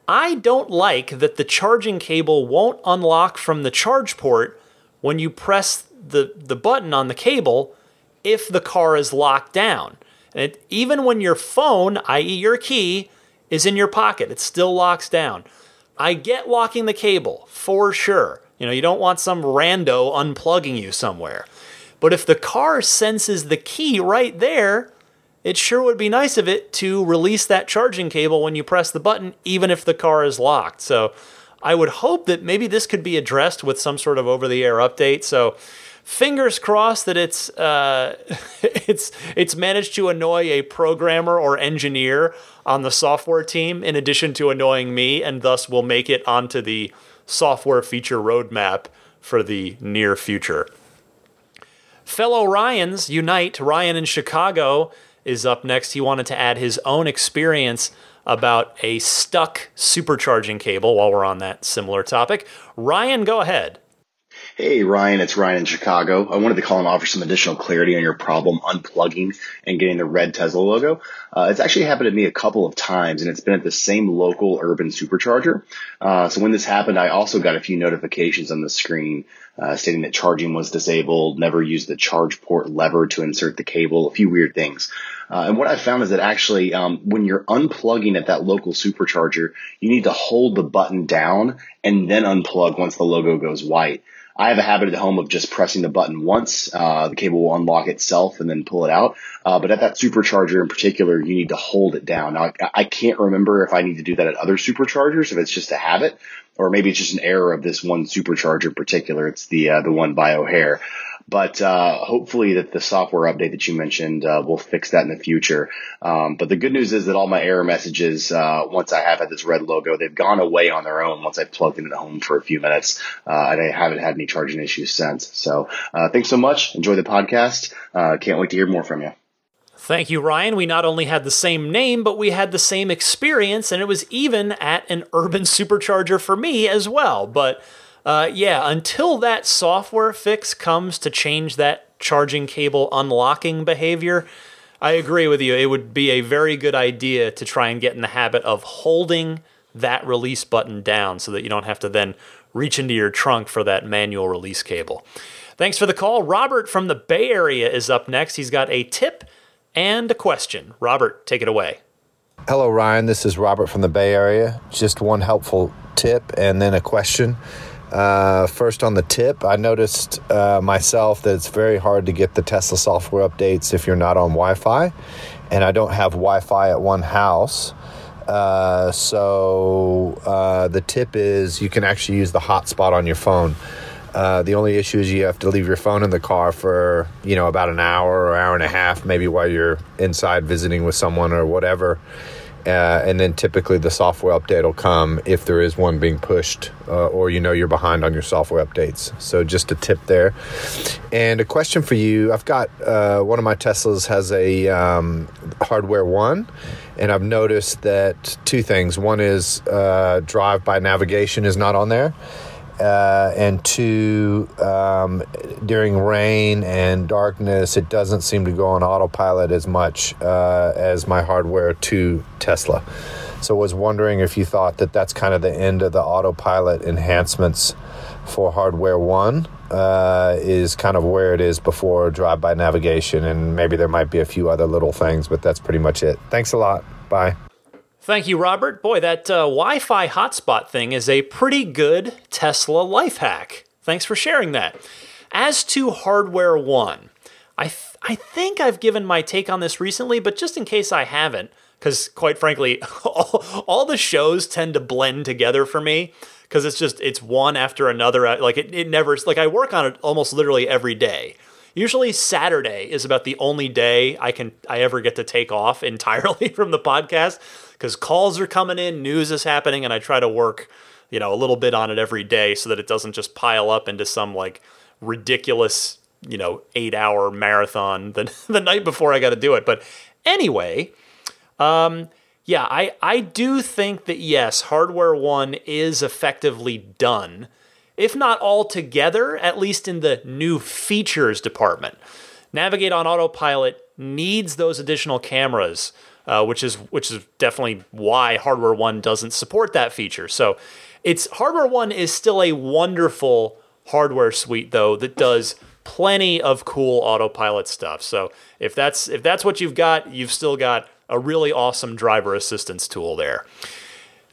Speaker 1: I don't like that the charging cable won't unlock from the charge port when you press the, the button on the cable if the car is locked down. And it, even when your phone, i.e., your key, is in your pocket, it still locks down. I get locking the cable for sure. You know, you don't want some rando unplugging you somewhere. But if the car senses the key right there, it sure would be nice of it to release that charging cable when you press the button, even if the car is locked. So I would hope that maybe this could be addressed with some sort of over the air update. So fingers crossed that it's uh, it's it's managed to annoy a programmer or engineer on the software team in addition to annoying me and thus will make it onto the software feature roadmap for the near future. Fellow Ryans unite. Ryan in Chicago is up next. He wanted to add his own experience about a stuck supercharging cable while we're on that similar topic. Ryan, go ahead.
Speaker 8: Hey, Ryan, it's Ryan in Chicago. I wanted to call and offer some additional clarity on your problem unplugging and getting the red Tesla logo. Uh, it's actually happened to me a couple of times, and it's been at the same local urban supercharger. Uh, so when this happened, I also got a few notifications on the screen uh, stating that charging was disabled, never used the charge port lever to insert the cable, a few weird things. Uh, and what I found is that actually, um, when you're unplugging at that local supercharger, you need to hold the button down and then unplug once the logo goes white. I have a habit at home of just pressing the button once. Uh, the cable will unlock itself and then pull it out. Uh, but at that supercharger in particular, you need to hold it down. Now, I, I can't remember if I need to do that at other superchargers, if it's just a habit, or maybe it's just an error of this one supercharger in particular. It's the uh, the one by O'Hare. But uh, hopefully that the software update that you mentioned uh, will fix that in the future. Um, but the good news is that all my error messages, uh, once I have had this red logo, they've gone away on their own once I plugged it at home for a few minutes, uh, and I haven't had any charging issues since. So uh, thanks so much. Enjoy the podcast. Uh, can't wait to hear more from you.
Speaker 1: Thank you, Ryan. We not only had the same name, but we had the same experience, and it was even at an urban supercharger for me as well. But uh, yeah, until that software fix comes to change that charging cable unlocking behavior, I agree with you. It would be a very good idea to try and get in the habit of holding that release button down so that you don't have to then reach into your trunk for that manual release cable. Thanks for the call. Robert from the Bay Area is up next. He's got a tip and a question. Robert, take it away.
Speaker 9: Hello, Ryan. This is Robert from the Bay Area. Just one helpful tip and then a question. Uh, first, on the tip, I noticed uh, myself that it's very hard to get the Tesla software updates if you're not on Wi Fi. And I don't have Wi Fi at one house. Uh, so uh, the tip is you can actually use the hotspot on your phone. Uh, the only issue is you have to leave your phone in the car for you know about an hour or hour and a half, maybe while you're inside visiting with someone or whatever. Uh, and then typically the software update will come if there is one being pushed, uh, or you know you're behind on your software updates. So just a tip there. And a question for you: I've got uh, one of my Teslas has a um, hardware one, and I've noticed that two things. One is uh, drive by navigation is not on there uh, and two, um, during rain and darkness, it doesn't seem to go on autopilot as much uh, as my hardware 2 Tesla. So I was wondering if you thought that that's kind of the end of the autopilot enhancements for hardware 1 uh, is kind of where it is before drive by navigation, and maybe there might be a few other little things, but that's pretty much it. Thanks a lot. Bye.
Speaker 1: Thank you, Robert. Boy, that uh, Wi Fi hotspot thing is a pretty good Tesla life hack. Thanks for sharing that. As to Hardware 1, I, th- I think I've given my take on this recently, but just in case I haven't, because quite frankly, all, all, the shows tend to blend together for me because it's just, it's one after another. Like it, it never, like I work on it almost literally every day. Usually Saturday is about the only day I can I ever get to take off entirely from the podcast because calls are coming in, news is happening, and I try to work, you know, a little bit on it every day so that it doesn't just pile up into some like ridiculous, you know, eight hour marathon the, the night before I got to do it. But anyway, um, yeah, I, I do think that yes, Hardware 1 is effectively done, if not altogether, at least in the new features department. Navigate on Autopilot needs those additional cameras uh, which is which is definitely why Hardware One doesn't support that feature. So, it's Hardware One is still a wonderful hardware suite though that does plenty of cool autopilot stuff. So if that's if that's what you've got, you've still got a really awesome driver assistance tool there.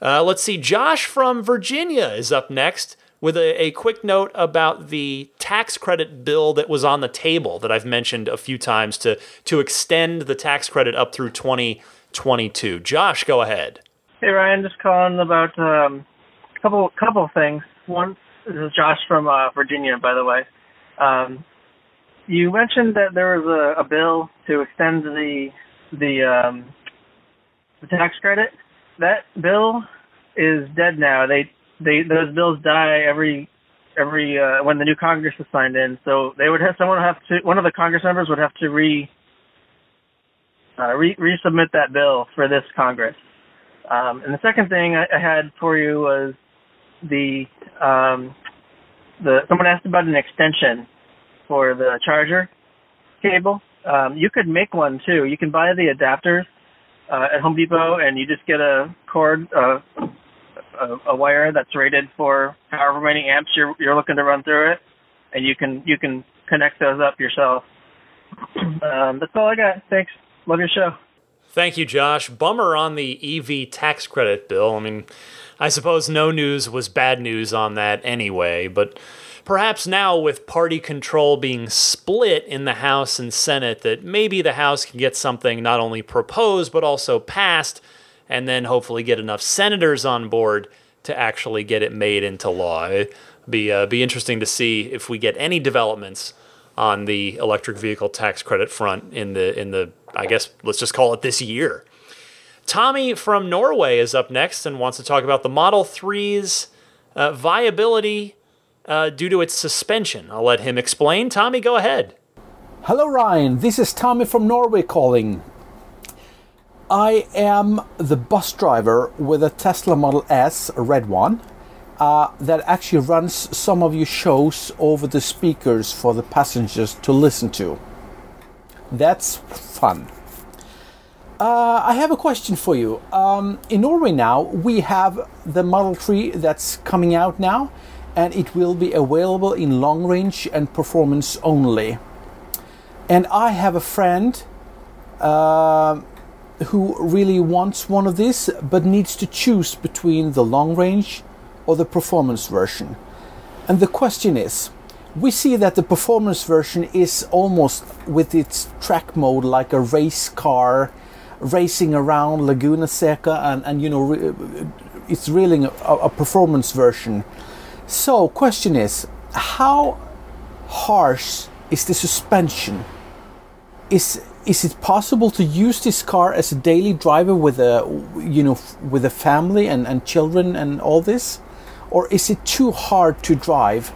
Speaker 1: Uh, let's see, Josh from Virginia is up next with a, a quick note about the tax credit bill that was on the table that I've mentioned a few times to, to extend the tax credit up through 2022. Josh, go ahead.
Speaker 10: Hey, Ryan, just calling about um, a couple couple things. One, this is Josh from uh, Virginia, by the way. Um, you mentioned that there was a, a bill to extend the the um, the tax credit. That bill is dead now. They they those bills die every every uh, when the new Congress is signed in. So they would have someone would have to one of the Congress members would have to re uh, re resubmit that bill for this Congress. Um, and the second thing I, I had for you was the um, the someone asked about an extension for the charger cable. Um, you could make one too. You can buy the adapters uh, at Home Depot, and you just get a cord, uh, a, a wire that's rated for however many amps you're you're looking to run through it, and you can you can connect those up yourself. Um, that's all I got. Thanks. Love your show.
Speaker 1: Thank you, Josh. Bummer on the EV tax credit bill. I mean, I suppose no news was bad news on that anyway, but perhaps now with party control being split in the House and Senate, that maybe the House can get something not only proposed but also passed and then hopefully get enough senators on board to actually get it made into law. It'd be uh, be interesting to see if we get any developments on the electric vehicle tax credit front in the in the I guess let's just call it this year. Tommy from Norway is up next and wants to talk about the Model 3's uh, viability uh, due to its suspension. I'll let him explain. Tommy, go ahead.
Speaker 11: Hello, Ryan. This is Tommy from Norway calling. I am the bus driver with a Tesla Model S, a red one, uh, that actually runs some of your shows over the speakers for the passengers to listen to. That's fun. Uh, I have a question for you. Um, in Norway now, we have the Model 3 that's coming out now, and it will be available in long range and performance only. And I have a friend. Uh, who really wants one of these but needs to choose between the long range or the performance version. And the question is we see that the performance version is almost with its track mode like a race car racing around Laguna Seca and, and you know it's really a, a performance version. So question is how harsh is the suspension? Is is it possible to use this car as a daily driver with a you know with a family and, and children and all this? Or is it too hard to drive?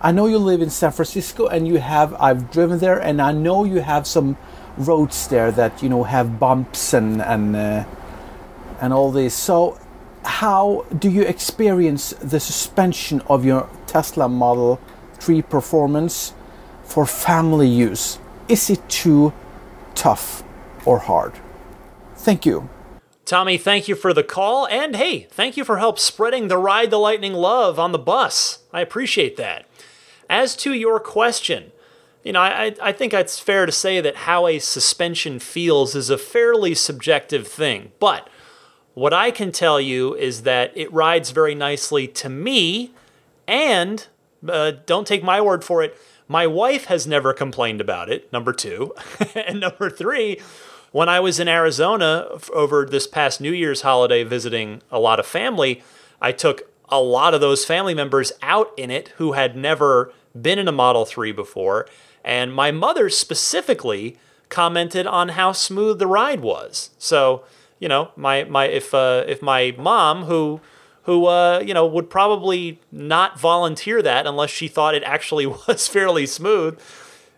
Speaker 11: I know you live in san francisco and you have i've driven there and i know you have some roads there that you know have bumps and and uh, and all this. So how do you experience the suspension of your tesla model 3 performance for family use? Is it too tough or hard. Thank you.
Speaker 1: Tommy, thank you for the call. And hey, thank you for help spreading the Ride the Lightning love on the bus. I appreciate that. As to your question, you know, I, I think it's fair to say that how a suspension feels is a fairly subjective thing. But what I can tell you is that it rides very nicely to me, and uh, don't take my word for it, my wife has never complained about it, number two. and number three, when I was in Arizona over this past New Year's holiday visiting a lot of family, I took a lot of those family members out in it who had never been in a Model 3 before. And my mother specifically commented on how smooth the ride was. So, you know, my, my if uh, if my mom who who uh, you know would probably not volunteer that unless she thought it actually was fairly smooth.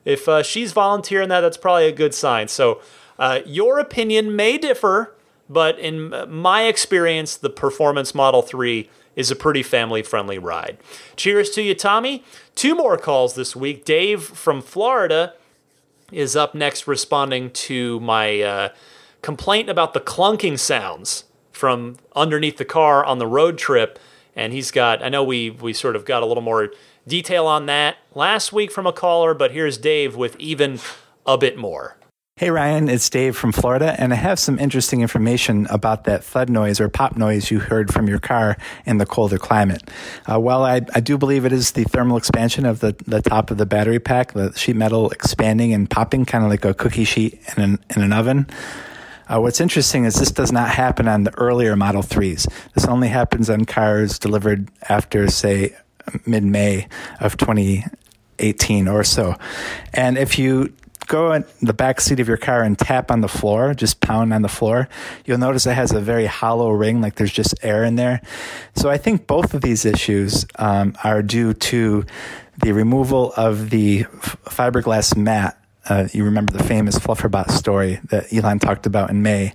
Speaker 1: If uh, she's volunteering that, that's probably a good sign. So uh, your opinion may differ, but in my experience, the Performance Model 3 is a pretty family friendly ride. Cheers to you, Tommy. Two more calls this week. Dave from Florida is up next responding to my uh, complaint about the clunking sounds from underneath the car on the road trip. And he's got, I know we, we sort of got a little more detail on that last week from a caller, but here's Dave with even a bit more.
Speaker 12: Hey Ryan, it's Dave from Florida, and I have some interesting information about that thud noise or pop noise you heard from your car in the colder climate. Uh, well, I, I, do believe it is the thermal expansion of the, the top of the battery pack, the sheet metal expanding and popping, kind of like a cookie sheet in an, in an oven. Uh, what's interesting is this does not happen on the earlier Model 3s. This only happens on cars delivered after, say, mid May of 2018 or so. And if you go in the back seat of your car and tap on the floor, just pound on the floor, you'll notice it has a very hollow ring, like there's just air in there. So I think both of these issues um, are due to the removal of the fiberglass mat uh, you remember the famous Flufferbot story that Elon talked about in May,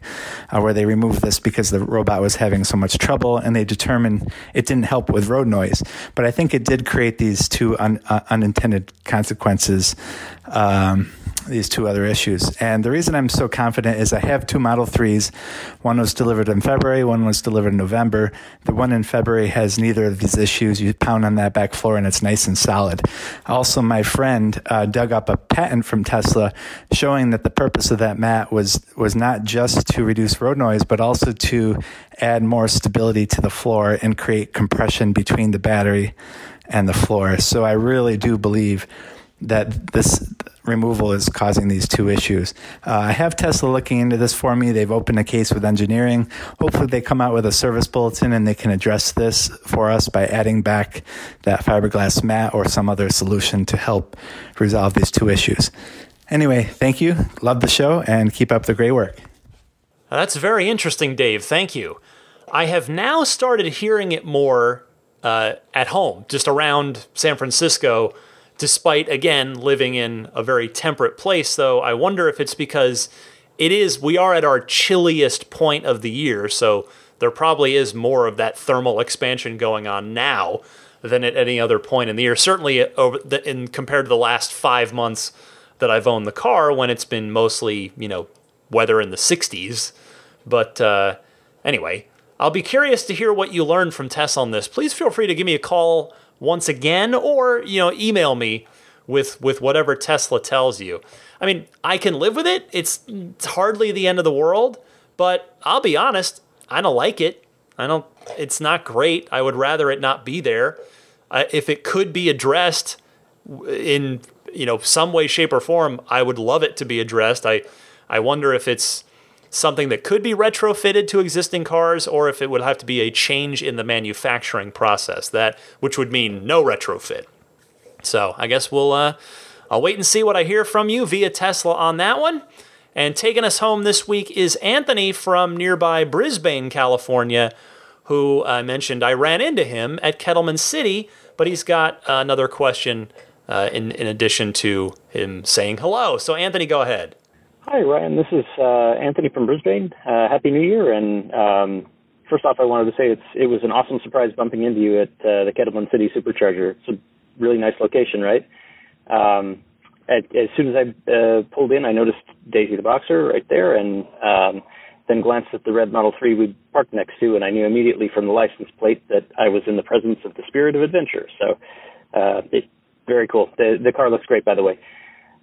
Speaker 12: uh, where they removed this because the robot was having so much trouble, and they determined it didn't help with road noise. But I think it did create these two un, uh, unintended consequences. Um, these two other issues. And the reason I'm so confident is I have two Model 3s. One was delivered in February, one was delivered in November. The one in February has neither of these issues. You pound on that back floor and it's nice and solid. Also, my friend uh, dug up a patent from Tesla showing that the purpose of that mat was, was not just to reduce road noise, but also to add more stability to the floor and create compression between the battery and the floor. So I really do believe that this removal is causing these two issues. Uh, I have Tesla looking into this for me. They've opened a case with engineering. Hopefully, they come out with a service bulletin and they can address this for us by adding back that fiberglass mat or some other solution to help resolve these two issues. Anyway, thank you. Love the show and keep up the great work.
Speaker 1: That's very interesting, Dave. Thank you. I have now started hearing it more uh, at home, just around San Francisco despite again living in a very temperate place though i wonder if it's because it is we are at our chilliest point of the year so there probably is more of that thermal expansion going on now than at any other point in the year certainly over the, in compared to the last 5 months that I've owned the car when it's been mostly you know weather in the 60s but uh, anyway I'll be curious to hear what you learned from Tess on this. Please feel free to give me a call once again, or you know, email me with with whatever Tesla tells you. I mean, I can live with it. It's, it's hardly the end of the world, but I'll be honest, I don't like it. I don't. It's not great. I would rather it not be there. Uh, if it could be addressed in you know some way, shape, or form, I would love it to be addressed. I I wonder if it's something that could be retrofitted to existing cars or if it would have to be a change in the manufacturing process that which would mean no retrofit So I guess we'll uh, I'll wait and see what I hear from you via Tesla on that one. And taking us home this week is Anthony from nearby Brisbane, California, who I mentioned I ran into him at Kettleman City, but he's got another question uh, in, in addition to him saying hello. So, Anthony, go ahead.
Speaker 13: Hi, Ryan. This is uh, Anthony from Brisbane. Uh, Happy New Year. And um, first off, I wanted to say it's, it was an awesome surprise bumping into you at uh, the Kettleman City Supercharger. It's a really nice location, right? Um, at, as soon as I uh, pulled in, I noticed Daisy the Boxer right there, and um, then glanced at the red Model 3 we parked next to, and I knew immediately from the license plate that I was in the presence of the spirit of adventure. So, uh, it, very cool. The, the car looks great, by the way.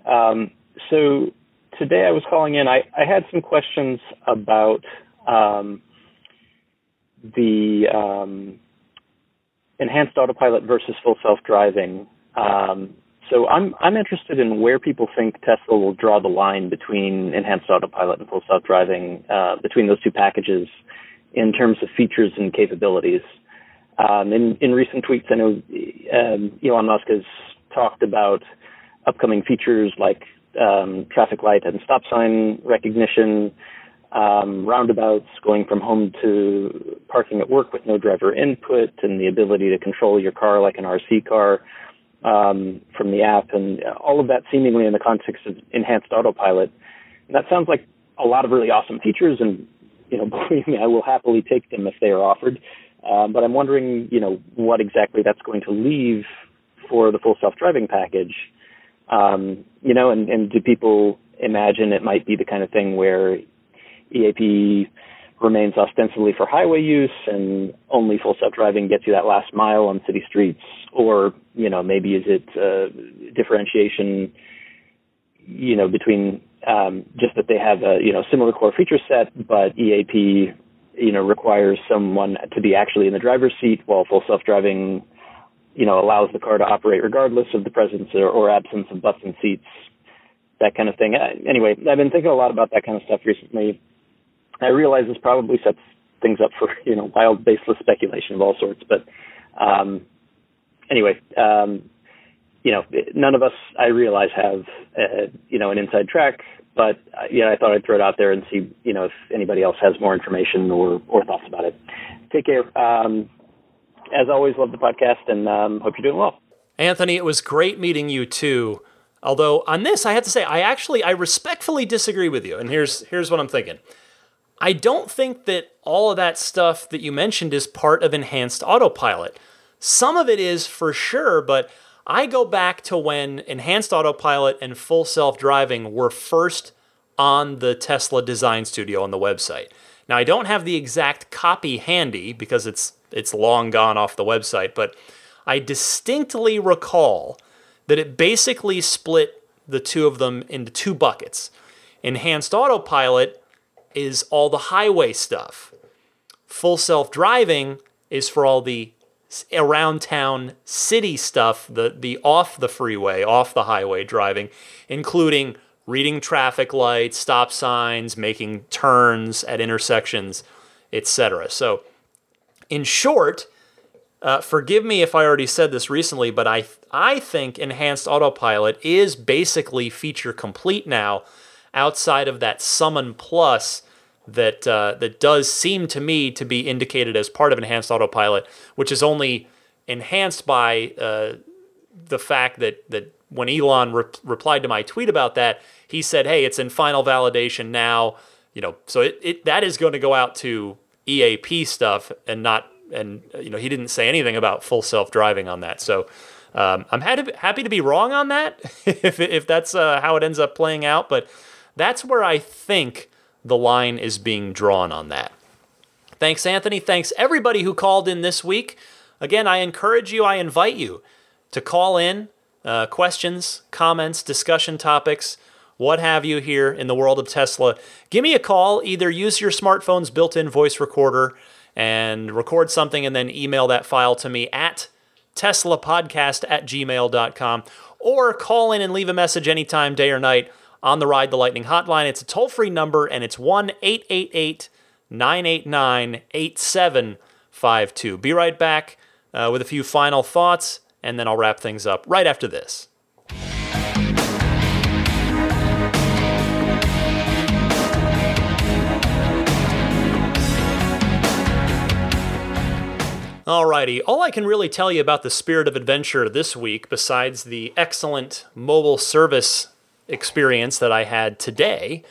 Speaker 13: Um, so today I was calling in. I, I had some questions about um, the um, enhanced autopilot versus full self-driving. Um, so I'm I'm interested in where people think Tesla will draw the line between enhanced autopilot and full self-driving, uh, between those two packages, in terms of features and capabilities. Um, in in recent tweets, I know um, Elon Musk has talked about upcoming features like um, traffic light and stop sign recognition, um, roundabouts, going from home to parking at work with no driver input, and the ability to control your car like an RC car um, from the app, and all of that seemingly in the context of enhanced autopilot. And that sounds like a lot of really awesome features, and you know, believe me, I will happily take them if they are offered. Um, but I'm wondering, you know, what exactly that's going to leave for the full self-driving package. Um, you know, and, and do people imagine it might be the kind of thing where EAP remains ostensibly for highway use and only full self-driving gets you that last mile on city streets? Or you know maybe is it uh, differentiation you know between um, just that they have a you know similar core feature set but EAP you know requires someone to be actually in the driver's seat while full self-driving you know allows the car to operate regardless of the presence or, or absence of butts and seats that kind of thing uh, anyway I've been thinking a lot about that kind of stuff recently I realize this probably sets things up for you know wild, baseless speculation of all sorts. But um, anyway, um, you know, none of us, I realize, have uh, you know an inside track. But uh, yeah, I thought I'd throw it out there and see you know if anybody else has more information or or thoughts about it. Take care. Um, as always, love the podcast and um, hope you're doing well.
Speaker 1: Anthony, it was great meeting you too. Although on this, I have to say, I actually, I respectfully disagree with you. And here's here's what I'm thinking. I don't think that all of that stuff that you mentioned is part of enhanced autopilot. Some of it is for sure, but I go back to when enhanced autopilot and full self driving were first on the Tesla Design Studio on the website. Now I don't have the exact copy handy because it's it's long gone off the website, but I distinctly recall that it basically split the two of them into two buckets. Enhanced autopilot is all the highway stuff. Full self driving is for all the around town city stuff, the, the off the freeway, off the highway driving, including reading traffic lights, stop signs, making turns at intersections, etc. So, in short, uh, forgive me if I already said this recently, but I I think enhanced autopilot is basically feature complete now, outside of that Summon Plus that uh, that does seem to me to be indicated as part of enhanced autopilot, which is only enhanced by uh, the fact that that when Elon re- replied to my tweet about that, he said, "Hey, it's in final validation now." You know, so it, it that is going to go out to EAP stuff and not and you know he didn't say anything about full self driving on that. So um, I'm happy to be wrong on that if if that's uh, how it ends up playing out, but that's where I think the line is being drawn on that. Thanks, Anthony. Thanks, everybody who called in this week. Again, I encourage you, I invite you to call in uh, questions, comments, discussion topics, what have you here in the world of Tesla. Give me a call. Either use your smartphone's built in voice recorder and record something and then email that file to me at teslapodcast at gmail.com or call in and leave a message anytime, day or night on the Ride the Lightning hotline. It's a toll free number and it's 1 888 989 8752. Be right back uh, with a few final thoughts and then I'll wrap things up right after this. Alrighty, all I can really tell you about the Spirit of Adventure this week, besides the excellent mobile service experience that I had today,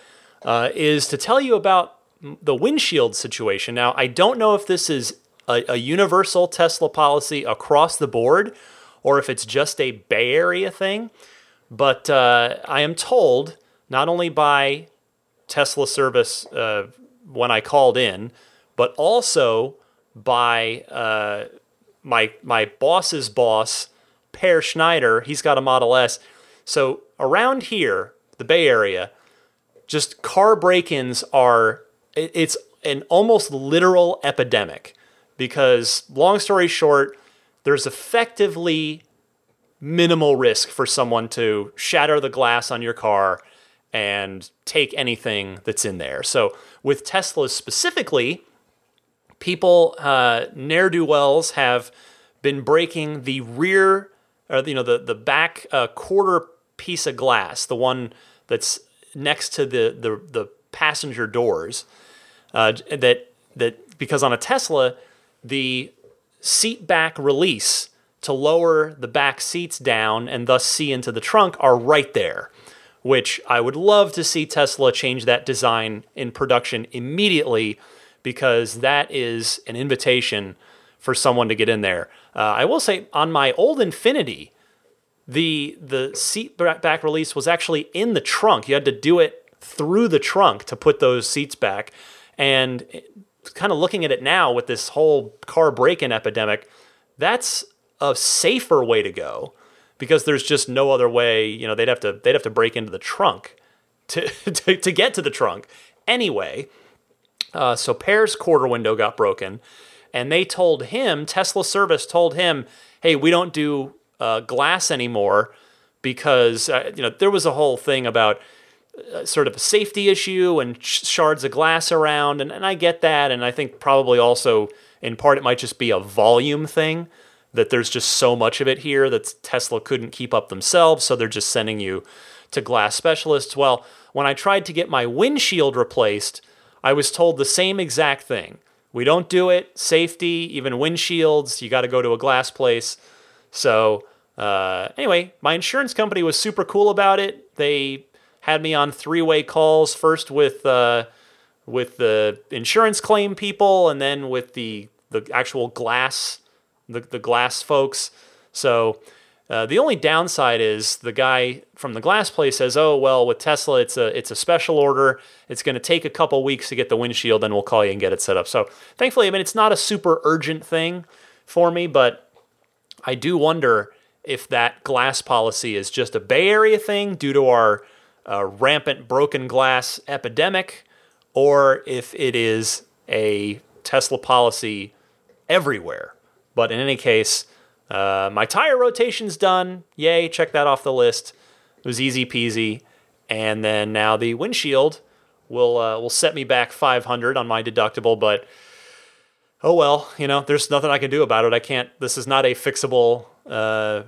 Speaker 1: uh, is to tell you about the windshield situation. Now, I don't know if this is a, a universal Tesla policy across the board or if it's just a Bay Area thing, but uh, I am told not only by Tesla service uh, when I called in, but also by uh, my my boss's boss, Per Schneider. He's got a Model S. So around here, the Bay Area, just car break-ins are it's an almost literal epidemic because long story short, there's effectively minimal risk for someone to shatter the glass on your car and take anything that's in there. So with Teslas specifically, people uh, ne'er do wells have been breaking the rear, or you know, the the back uh, quarter piece of glass, the one that's next to the the, the passenger doors. Uh, that that because on a Tesla, the seat back release to lower the back seats down and thus see into the trunk are right there. Which I would love to see Tesla change that design in production immediately because that is an invitation for someone to get in there. Uh, I will say on my old Infiniti, the the seat back release was actually in the trunk. You had to do it through the trunk to put those seats back. And kind of looking at it now with this whole car break-in epidemic, that's a safer way to go because there's just no other way. You know, they'd have to they'd have to break into the trunk to to, to get to the trunk anyway. Uh, so Per's quarter window got broken, and they told him Tesla service told him, "Hey, we don't do uh, glass anymore because uh, you know there was a whole thing about." Uh, sort of a safety issue and sh- shards of glass around, and, and I get that, and I think probably also in part it might just be a volume thing that there's just so much of it here that Tesla couldn't keep up themselves, so they're just sending you to glass specialists. Well, when I tried to get my windshield replaced, I was told the same exact thing. We don't do it. Safety, even windshields, you got to go to a glass place. So, uh, anyway, my insurance company was super cool about it. They had me on three-way calls first with uh, with the insurance claim people, and then with the the actual glass the the glass folks. So uh, the only downside is the guy from the glass place says, "Oh well, with Tesla, it's a it's a special order. It's going to take a couple weeks to get the windshield, then we'll call you and get it set up." So thankfully, I mean, it's not a super urgent thing for me, but I do wonder if that glass policy is just a Bay Area thing due to our uh, rampant broken glass epidemic, or if it is a Tesla policy everywhere. But in any case uh, my tire rotation's done. Yay, check that off the list. It was easy peasy. And then now the windshield will uh, will set me back 500 on my deductible, but oh well, you know, there's nothing I can do about it. I can't. This is not a fixable uh,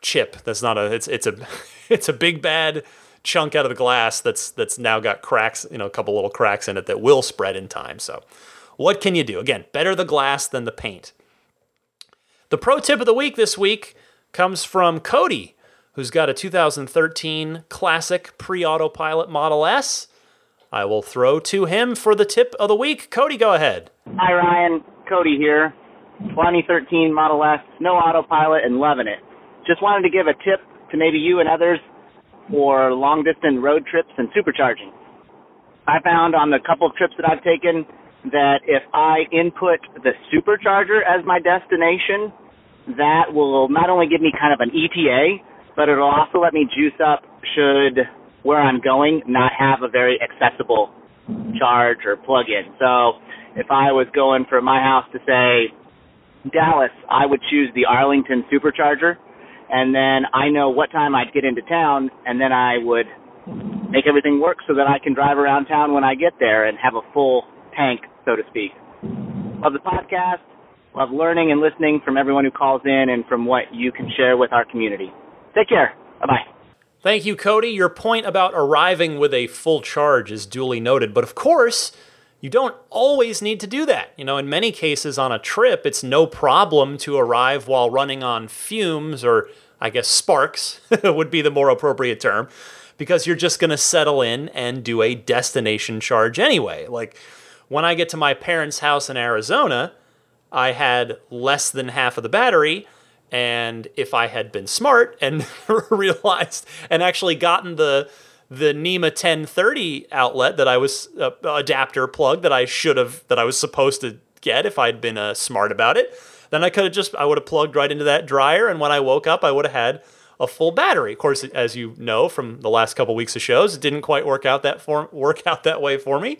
Speaker 1: chip. That's not a. It's it's a it's a big bad chunk out of the glass that's that's now got cracks. You know, a couple little cracks in it that will spread in time. So, what can you do? Again, better the glass than the paint. The pro tip of the week this week comes from Cody, who's got a 2013 classic pre autopilot Model S. I will throw to him for the tip of the week. Cody, go ahead.
Speaker 14: Hi, Ryan. Cody here. 2013 Model S, no autopilot, and loving it. Just wanted to give a tip to maybe you and others for long distance road trips and supercharging. I found on the couple of trips that I've taken that if I input the supercharger as my destination, that will not only give me kind of an ETA, but it'll also let me juice up should where I'm going not have a very accessible charge or plug in. So if I was going from my house to say Dallas, I would choose the Arlington supercharger and then I know what time I'd get into town and then I would make everything work so that I can drive around town when I get there and have a full tank, so to speak. Love the podcast Love learning and listening from everyone who calls in and from what you can share with our community. Take care. Bye bye.
Speaker 1: Thank you, Cody. Your point about arriving with a full charge is duly noted. But of course, you don't always need to do that. You know, in many cases on a trip, it's no problem to arrive while running on fumes or, I guess, sparks would be the more appropriate term, because you're just going to settle in and do a destination charge anyway. Like when I get to my parents' house in Arizona, I had less than half of the battery. And if I had been smart and realized and actually gotten the the NEMA 1030 outlet that I was uh, adapter plug that I should have that I was supposed to get if I'd been uh, smart about it. Then I could have just I would have plugged right into that dryer, and when I woke up, I would have had a full battery. Of course, as you know from the last couple weeks of shows, it didn't quite work out that for work out that way for me,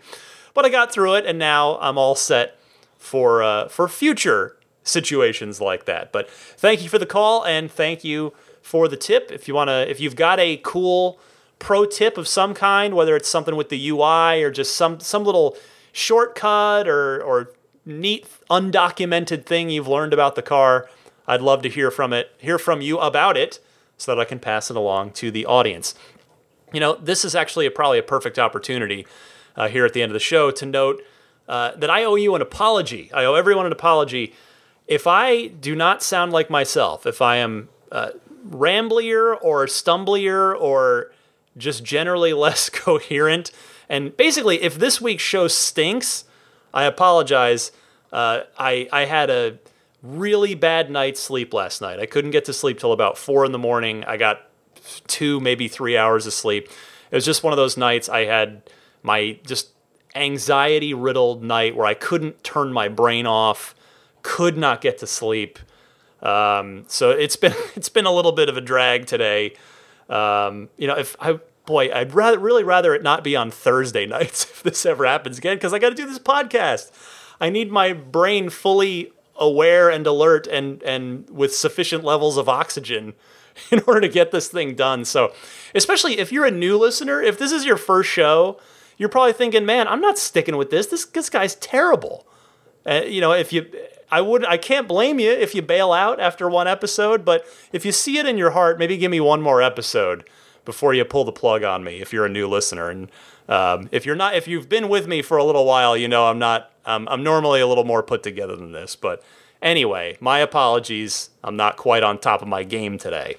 Speaker 1: but I got through it, and now I'm all set for uh, for future situations like that. But thank you for the call, and thank you for the tip. If you wanna, if you've got a cool pro tip of some kind, whether it's something with the UI or just some some little shortcut or or neat undocumented thing you've learned about the car, I'd love to hear from it, hear from you about it so that I can pass it along to the audience. You know, this is actually a, probably a perfect opportunity uh, here at the end of the show to note uh, that I owe you an apology. I owe everyone an apology. If I do not sound like myself, if I am uh, ramblier or stumblier or just generally less coherent. And basically, if this week's show stinks, I apologize. Uh, I I had a really bad night's sleep last night. I couldn't get to sleep till about four in the morning. I got two, maybe three hours of sleep. It was just one of those nights I had my just anxiety riddled night where I couldn't turn my brain off, could not get to sleep. Um, so it's been it's been a little bit of a drag today. Um, you know, if I boy, I'd rather really rather it not be on Thursday nights if this ever happens again because I got to do this podcast. I need my brain fully aware and alert and and with sufficient levels of oxygen in order to get this thing done. So, especially if you're a new listener, if this is your first show, you're probably thinking, "Man, I'm not sticking with this. This this guy's terrible." Uh, you know, if you I would I can't blame you if you bail out after one episode, but if you see it in your heart, maybe give me one more episode before you pull the plug on me if you're a new listener. And um, if you're not, if you've been with me for a little while, you know I'm not. Um, I'm normally a little more put together than this. But anyway, my apologies. I'm not quite on top of my game today.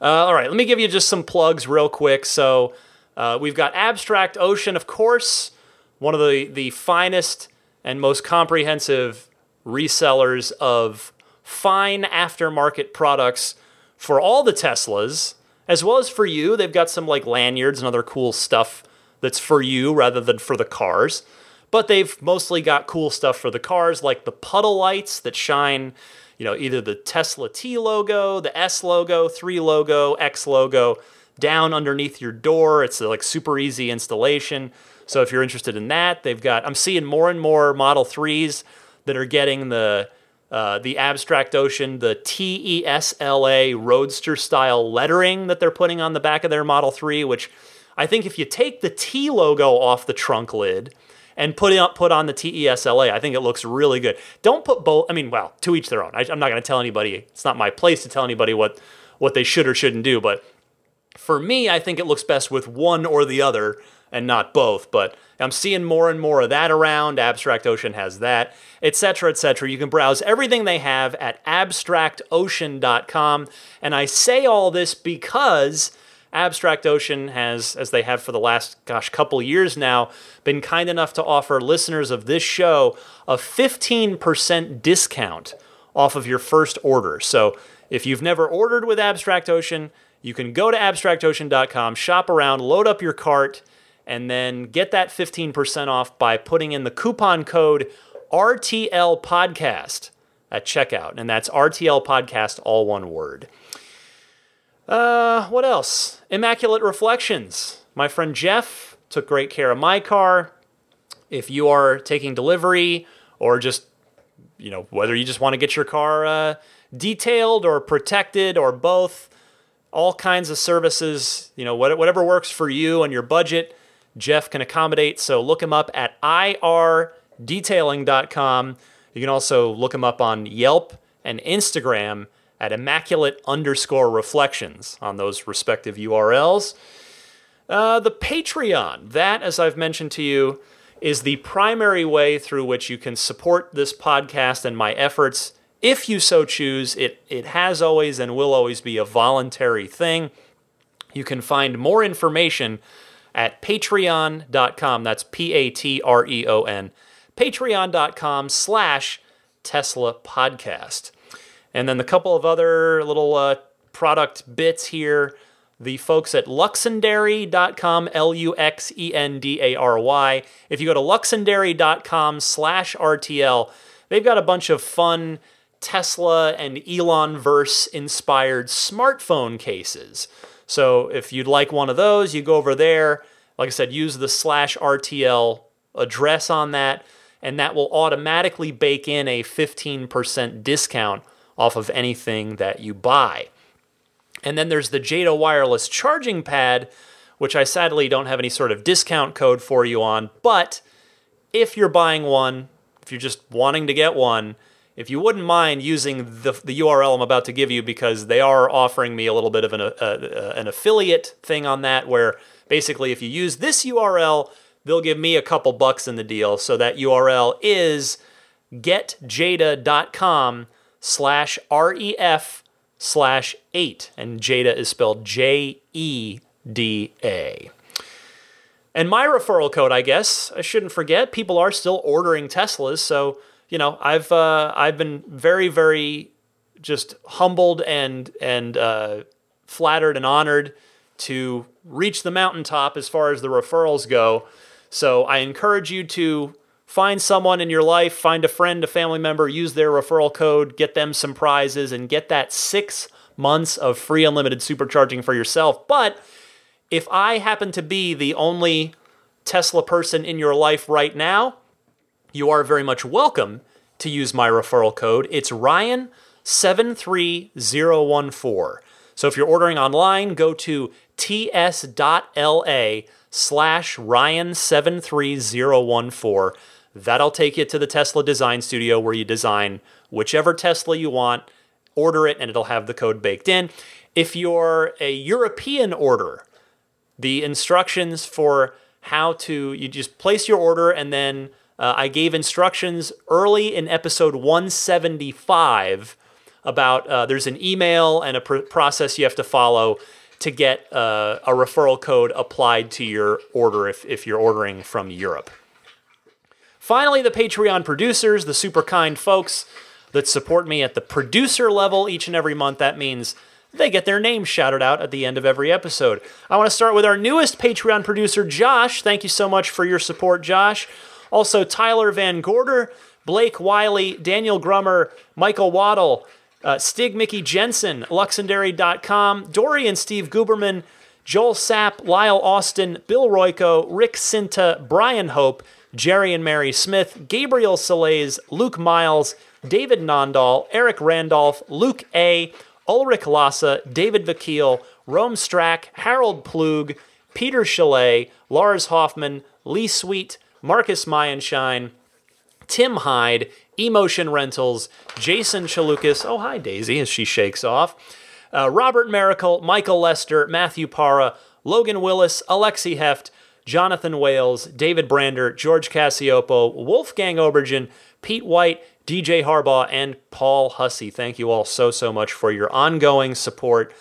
Speaker 1: Uh, all right, let me give you just some plugs real quick. So uh, we've got Abstract Ocean, of course, one of the the finest and most comprehensive resellers of fine aftermarket products for all the Teslas as well as for you. They've got some like lanyards and other cool stuff that's for you rather than for the cars. But they've mostly got cool stuff for the cars, like the puddle lights that shine, you know, either the Tesla T logo, the S logo, 3 logo, X logo down underneath your door. It's a, like super easy installation. So if you're interested in that, they've got I'm seeing more and more Model 3s that are getting the uh, the Abstract Ocean, the TESLA Roadster style lettering that they're putting on the back of their Model 3, which I think if you take the T logo off the trunk lid and put it up, put on the TESLA, I think it looks really good. Don't put both. I mean, well, to each their own. I, I'm not going to tell anybody. It's not my place to tell anybody what what they should or shouldn't do. But for me, I think it looks best with one or the other and not both. But I'm seeing more and more of that around. Abstract Ocean has that, etc., etc. You can browse everything they have at abstractocean.com. And I say all this because Abstract Ocean has, as they have for the last, gosh, couple years now, been kind enough to offer listeners of this show a 15% discount off of your first order. So if you've never ordered with Abstract Ocean, you can go to abstractocean.com, shop around, load up your cart, and then get that 15% off by putting in the coupon code RTL Podcast at checkout. And that's RTL Podcast, all one word. Uh, what else? Immaculate Reflections. My friend Jeff took great care of my car. If you are taking delivery or just, you know, whether you just want to get your car uh, detailed or protected or both, all kinds of services, you know, whatever works for you and your budget Jeff can accommodate. So look him up at irdetailing.com. You can also look him up on Yelp and Instagram at immaculate underscore reflections on those respective URLs. Uh, the Patreon, that, as I've mentioned to you, is the primary way through which you can support this podcast and my efforts. If you so choose, it, it has always and will always be a voluntary thing. You can find more information at patreon.com. That's P A T R E O N. Patreon.com slash Tesla Podcast. And then the couple of other little uh, product bits here. The folks at luxendary.com, L U X E N D A R Y. If you go to luxendary.com slash RTL, they've got a bunch of fun Tesla and Elon verse inspired smartphone cases. So if you'd like one of those, you go over there. Like I said, use the slash RTL address on that, and that will automatically bake in a 15% discount off of anything that you buy. And then there's the Jeda wireless charging pad, which I sadly don't have any sort of discount code for you on. But if you're buying one, if you're just wanting to get one, if you wouldn't mind using the, the URL I'm about to give you, because they are offering me a little bit of an, uh, uh, an affiliate thing on that, where basically if you use this URL, they'll give me a couple bucks in the deal. So that URL is getjeda.com slash REF slash 8. And Jeda is spelled J E D A. And my referral code, I guess, I shouldn't forget, people are still ordering Teslas. So, you know, I've uh, I've been very, very just humbled and and uh, flattered and honored to reach the mountaintop as far as the referrals go. So I encourage you to find someone in your life, find a friend, a family member, use their referral code, get them some prizes, and get that six months of free unlimited supercharging for yourself. But if I happen to be the only Tesla person in your life right now, you are very much welcome to use my referral code. It's Ryan73014. So if you're ordering online, go to ts.la slash Ryan73014. That'll take you to the Tesla Design Studio where you design whichever Tesla you want, order it, and it'll have the code baked in. If you're a European order, the instructions for how to, you just place your order and then uh, I gave instructions early in episode 175 about uh, there's an email and a pr- process you have to follow to get uh, a referral code applied to your order if, if you're ordering from Europe. Finally, the Patreon producers, the super kind folks that support me at the producer level each and every month. That means they get their names shouted out at the end of every episode. I want to start with our newest Patreon producer, Josh. Thank you so much for your support, Josh. Also, Tyler Van Gorder, Blake Wiley, Daniel Grummer, Michael Waddle, uh, Stig Mickey Jensen, Luxendary.com, Dory and Steve Guberman, Joel Sapp, Lyle Austin, Bill Royko, Rick Sinta, Brian Hope, Jerry and Mary Smith, Gabriel Salays, Luke Miles, David Nondahl, Eric Randolph, Luke A., Ulrich Lassa, David Vakil, Rome Strack, Harold Plug, Peter Chalet, Lars Hoffman, Lee Sweet, Marcus Mayenshine, Tim Hyde, Emotion Rentals, Jason Chalukas. Oh, hi, Daisy, as she shakes off. Uh, Robert Miracle, Michael Lester, Matthew Para, Logan Willis, Alexi Heft, Jonathan Wales, David Brander, George Cassiopo, Wolfgang Obergen, Pete White, DJ Harbaugh, and Paul Hussey. Thank you all so, so much for your ongoing support.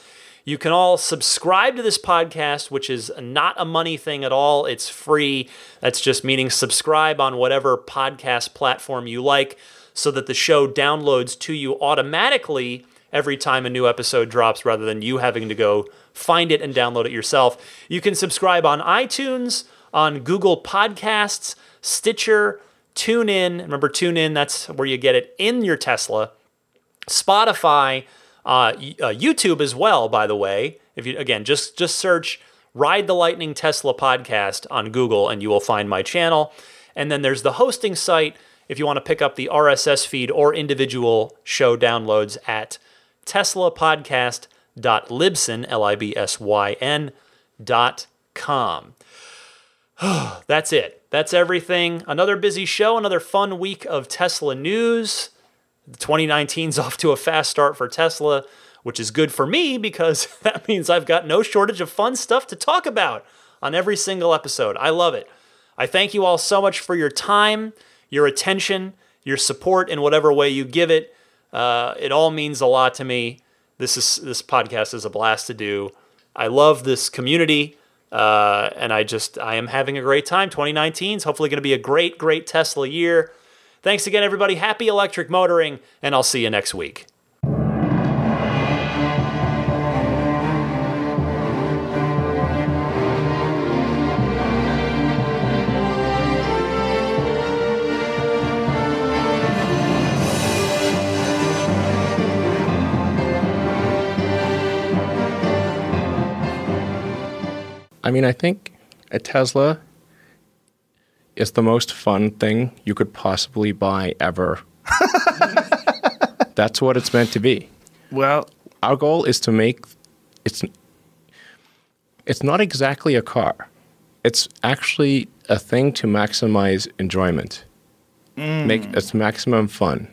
Speaker 1: You can all subscribe to this podcast, which is not a money thing at all. It's free. That's just meaning subscribe on whatever podcast platform you like so that the show downloads to you automatically every time a new episode drops rather than you having to go find it and download it yourself. You can subscribe on iTunes, on Google Podcasts, Stitcher, TuneIn. Remember, TuneIn, that's where you get it in your Tesla. Spotify, uh, uh, YouTube as well, by the way. If you again just just search Ride the Lightning Tesla podcast on Google and you will find my channel. And then there's the hosting site if you want to pick up the RSS feed or individual show downloads at teslapodcast.libsyn, L-I-B-S-Y-N dot com. That's it. That's everything. Another busy show, another fun week of Tesla news. 2019's off to a fast start for Tesla, which is good for me because that means I've got no shortage of fun stuff to talk about on every single episode. I love it. I thank you all so much for your time, your attention, your support in whatever way you give it. Uh, it all means a lot to me. This is this podcast is a blast to do. I love this community, uh, and I just I am having a great time. 2019 is hopefully going to be a great, great Tesla year. Thanks again, everybody. Happy electric motoring, and I'll see you next week.
Speaker 15: I mean, I think a Tesla is the most fun thing you could possibly buy ever. That's what it's meant to be.
Speaker 16: Well,
Speaker 15: our goal is to make it's it's not exactly a car. It's actually a thing to maximize enjoyment.
Speaker 16: Mm.
Speaker 15: Make it's maximum fun.